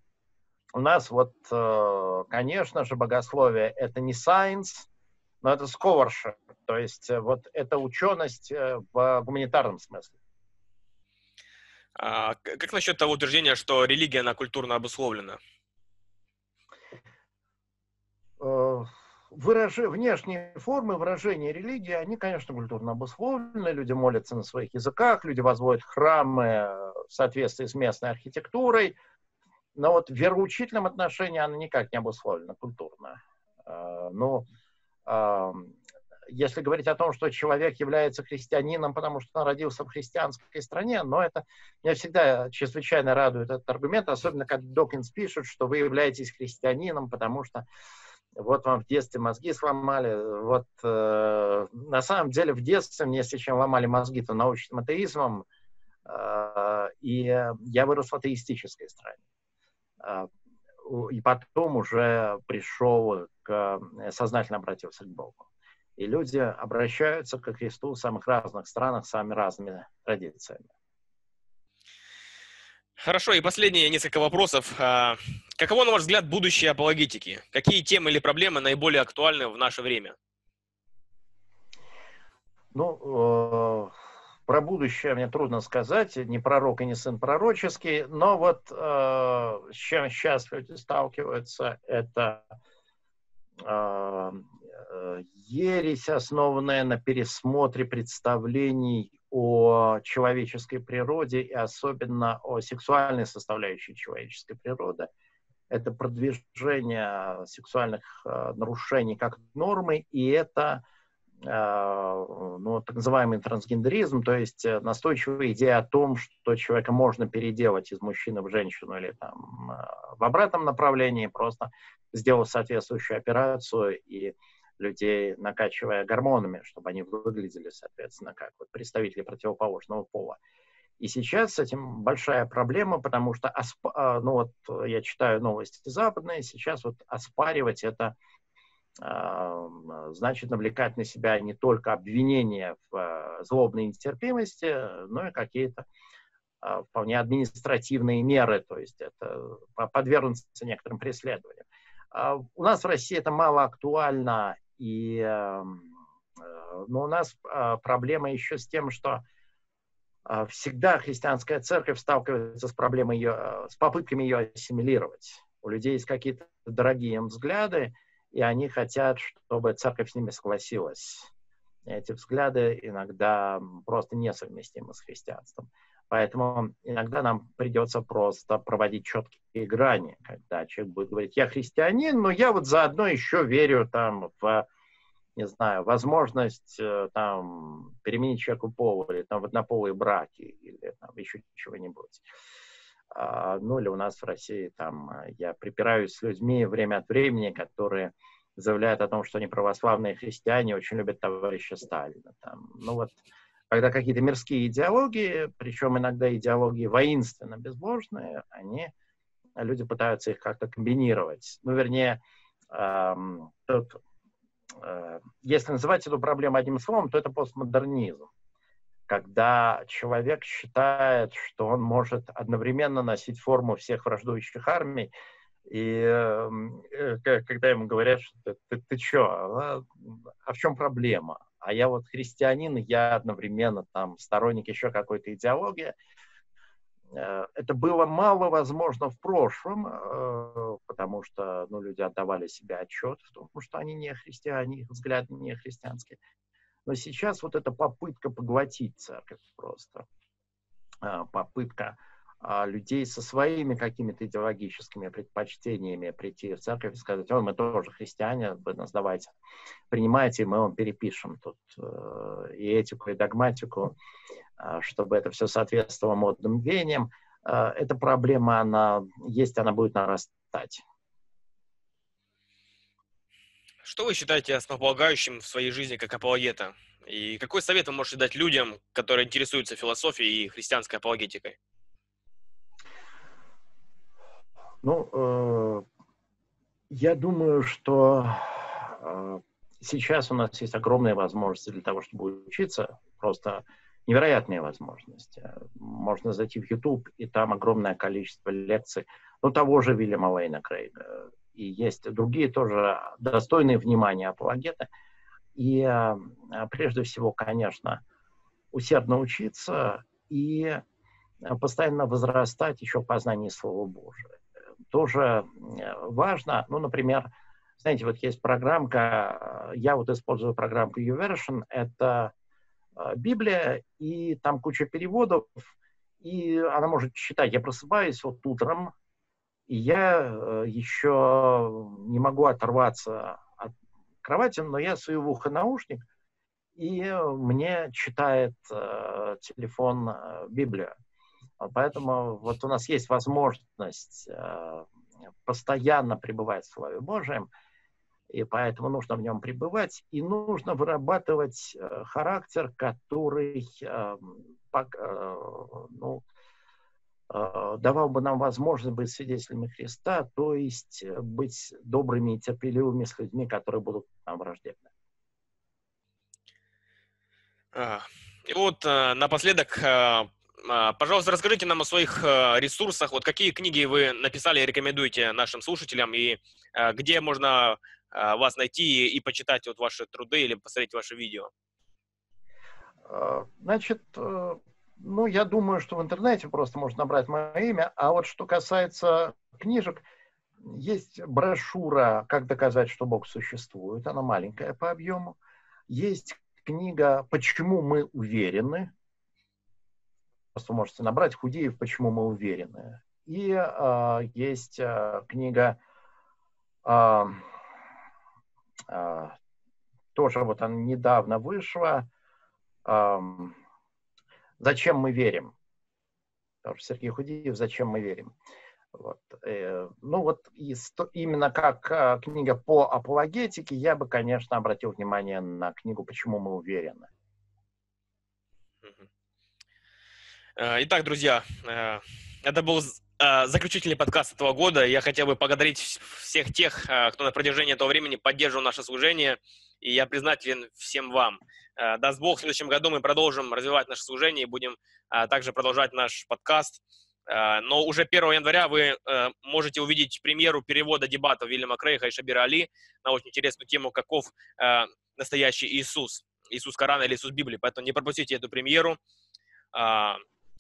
у нас вот, э, конечно же, богословие это не science, но это scholarship, то есть э, вот это ученость э, в гуманитарном смысле. А, как насчет того утверждения, что религия, она культурно обусловлена? Выраж... Внешние формы выражения религии, они, конечно, культурно обусловлены. Люди молятся на своих языках, люди возводят храмы в соответствии с местной архитектурой. Но вот в вероучительном отношении она никак не обусловлена культурно. А, ну, если говорить о том, что человек является христианином, потому что он родился в христианской стране, но это меня всегда чрезвычайно радует этот аргумент, особенно когда Докинс пишет, что вы являетесь христианином, потому что вот вам в детстве мозги сломали. Вот э, на самом деле в детстве мне, если чем ломали мозги, то научным атеизмом, э, и я вырос в атеистической стране. Э, и потом уже пришел к, сознательно обратился к Богу. И люди обращаются к Христу в самых разных странах, самыми разными традициями. Хорошо, и последние несколько вопросов. А, каково, на ваш взгляд, будущее апологетики? Какие темы или проблемы наиболее актуальны в наше время? Ну, э, про будущее мне трудно сказать, не пророк и не сын пророческий, но вот э, с чем сейчас люди сталкиваются, это э, э, ересь, основанная на пересмотре представлений о человеческой природе и особенно о сексуальной составляющей человеческой природы. Это продвижение сексуальных э, нарушений как нормы, и это э, ну, так называемый трансгендеризм, то есть э, настойчивая идея о том, что человека можно переделать из мужчины в женщину или там в обратном направлении, просто сделав соответствующую операцию и людей, накачивая гормонами, чтобы они выглядели, соответственно, как вот представители противоположного пола. И сейчас с этим большая проблема, потому что, а, ну вот я читаю новости западные, сейчас вот оспаривать это э, значит навлекать на себя не только обвинения в э, злобной нетерпимости, но и какие-то вполне административные меры, то есть это подвергнуться некоторым преследованиям. У нас в России это мало актуально, и, эм, э, но у нас а, проблема еще с тем, что а, всегда христианская церковь сталкивается с проблемой ее, э, с попытками ее ассимилировать. У людей есть какие-то дорогие им взгляды, и они хотят, чтобы церковь с ними согласилась. Эти взгляды иногда просто несовместимы с христианством. Поэтому иногда нам придется просто проводить четкие грани, когда человек будет говорить, я христианин, но я вот заодно еще верю там в, не знаю, возможность э, там переменить человеку пол, или там в однополые браки, или там еще чего-нибудь. А, ну или у нас в России там я припираюсь с людьми время от времени, которые заявляют о том, что они православные христиане, очень любят товарища Сталина. Там, ну вот когда какие-то мирские идеологии, причем иногда идеологии воинственно безбожные, они, люди пытаются их как-то комбинировать. Ну, вернее, эм, тут, э, если называть эту проблему одним словом, то это постмодернизм. Когда человек считает, что он может одновременно носить форму всех враждующих армий, и эм, э, когда ему говорят, что ты, ты, ты что, а, а в чем проблема? А я вот христианин, я одновременно там сторонник еще какой-то идеологии. Э, это было мало возможно в прошлом, э, потому что ну, люди отдавали себе отчет в том, что они не христиане, их взгляд не христианский. Но сейчас вот эта попытка поглотить церковь просто, э, попытка людей со своими какими-то идеологическими предпочтениями прийти в церковь и сказать, о, мы тоже христиане, вы нас давайте принимайте, мы вам перепишем тут э, и этику, и догматику, э, чтобы это все соответствовало модным веяниям. Э, эта проблема, она есть, она будет нарастать. Что вы считаете основополагающим в своей жизни как апологета? И какой совет вы можете дать людям, которые интересуются философией и христианской апологетикой? Ну, э, я думаю, что э, сейчас у нас есть огромные возможности для того, чтобы учиться. Просто невероятные возможности. Можно зайти в YouTube, и там огромное количество лекций. Ну, того же Вильяма Уэйна Крейга. И есть другие тоже достойные внимания апологеты. И а, прежде всего, конечно, усердно учиться и постоянно возрастать еще в познании Слова Божия. Тоже важно, ну, например, знаете, вот есть программка, я вот использую программку YouVersion, это а, Библия, и там куча переводов, и она может читать. Я просыпаюсь вот утром, и я э, еще не могу оторваться от кровати, но я свою в ухо наушник, и мне читает э, телефон э, Библию. Поэтому вот у нас есть возможность э, постоянно пребывать в Слове Божьем – и поэтому нужно в нем пребывать, и нужно вырабатывать э, характер, который э, ну, давал бы нам возможность быть свидетелями Христа, то есть быть добрыми и терпеливыми с людьми, которые будут нам враждебны. А, и вот напоследок, пожалуйста, расскажите нам о своих ресурсах. Вот какие книги вы написали и рекомендуете нашим слушателям, и где можно а, вас найти и почитать вот ваши труды или посмотреть ваши видео? А, значит, э, ну, я думаю, что в интернете просто можно набрать мое имя. А вот что касается книжек, есть брошюра «Как доказать, что Бог существует». Она маленькая по объему. Есть книга «Почему мы уверены». Просто можете набрать «Худеев. Почему мы уверены». И э, есть э, книга э, а, тоже вот она недавно вышла. «Зачем мы верим?» Тоже Сергей Худиев «Зачем мы верим?» Вот. Э, ну вот именно как а, книга по апологетике, я бы, конечно, обратил внимание на книгу «Почему мы уверены». Э, итак, друзья, э, это был Э, заключительный подкаст этого года. Я хотел бы поблагодарить всех тех, э, кто на протяжении этого времени поддерживал наше служение, и я признателен всем вам. Э, даст Бог, в следующем году мы продолжим развивать наше служение и будем также продолжать наш подкаст. Но уже 1 января вы можете увидеть премьеру перевода дебатов Вильяма Крейха и Шабира Али на очень интересную тему, каков настоящий Иисус, Иисус Корана или Иисус Библии. Поэтому не пропустите эту премьеру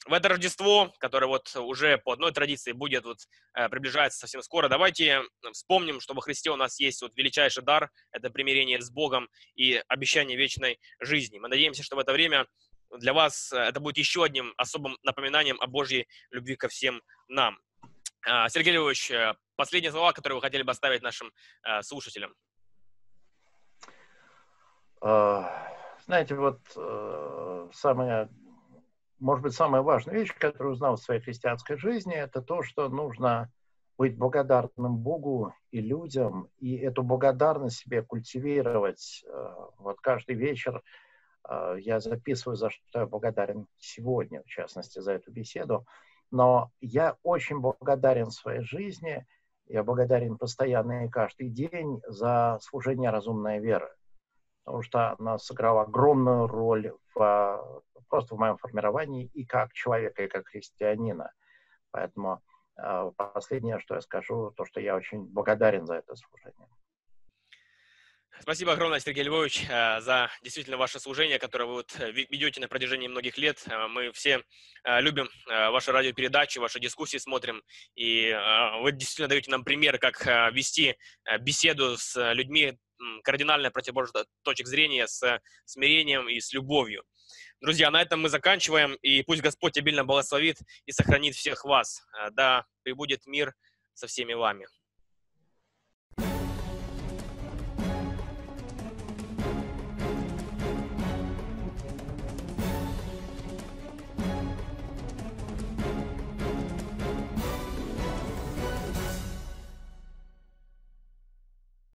в это Рождество, которое вот уже по одной традиции будет вот э, приближается совсем скоро, давайте вспомним, что во Христе у нас есть вот величайший дар, это примирение с Богом и обещание вечной жизни. Мы надеемся, что в это время для вас э, это будет еще одним особым напоминанием о Божьей любви ко всем нам. А, Сергей Львович, э, последние слова, которые вы хотели бы оставить нашим слушателям. А, знаете, вот самое может быть, самая важная вещь, которую узнал в своей христианской жизни, это то, что нужно быть благодарным Богу и людям, и эту благодарность себе культивировать. Э, вот каждый вечер э, я записываю, за что я благодарен сегодня, в частности, за эту беседу. Но я очень благодарен своей жизни, я благодарен постоянно и каждый день за служение разумной веры, потому что она сыграла огромную роль в просто в моем формировании и как человека, и как христианина. Поэтому э, последнее, что я скажу, то, что я очень благодарен за это служение. Спасибо огромное, Сергей Львович, э, за действительно ваше служение, которое вы вот ведете на протяжении многих лет. Э, мы все э, любим ваши радиопередачи, ваши дискуссии смотрим, и вы действительно даете нам пример, как вести беседу с людьми кардинально противоположных точек зрения, с смирением и с любовью. Друзья, на этом мы заканчиваем, и пусть Господь обильно благословит и сохранит всех вас. Да пребудет мир со всеми вами.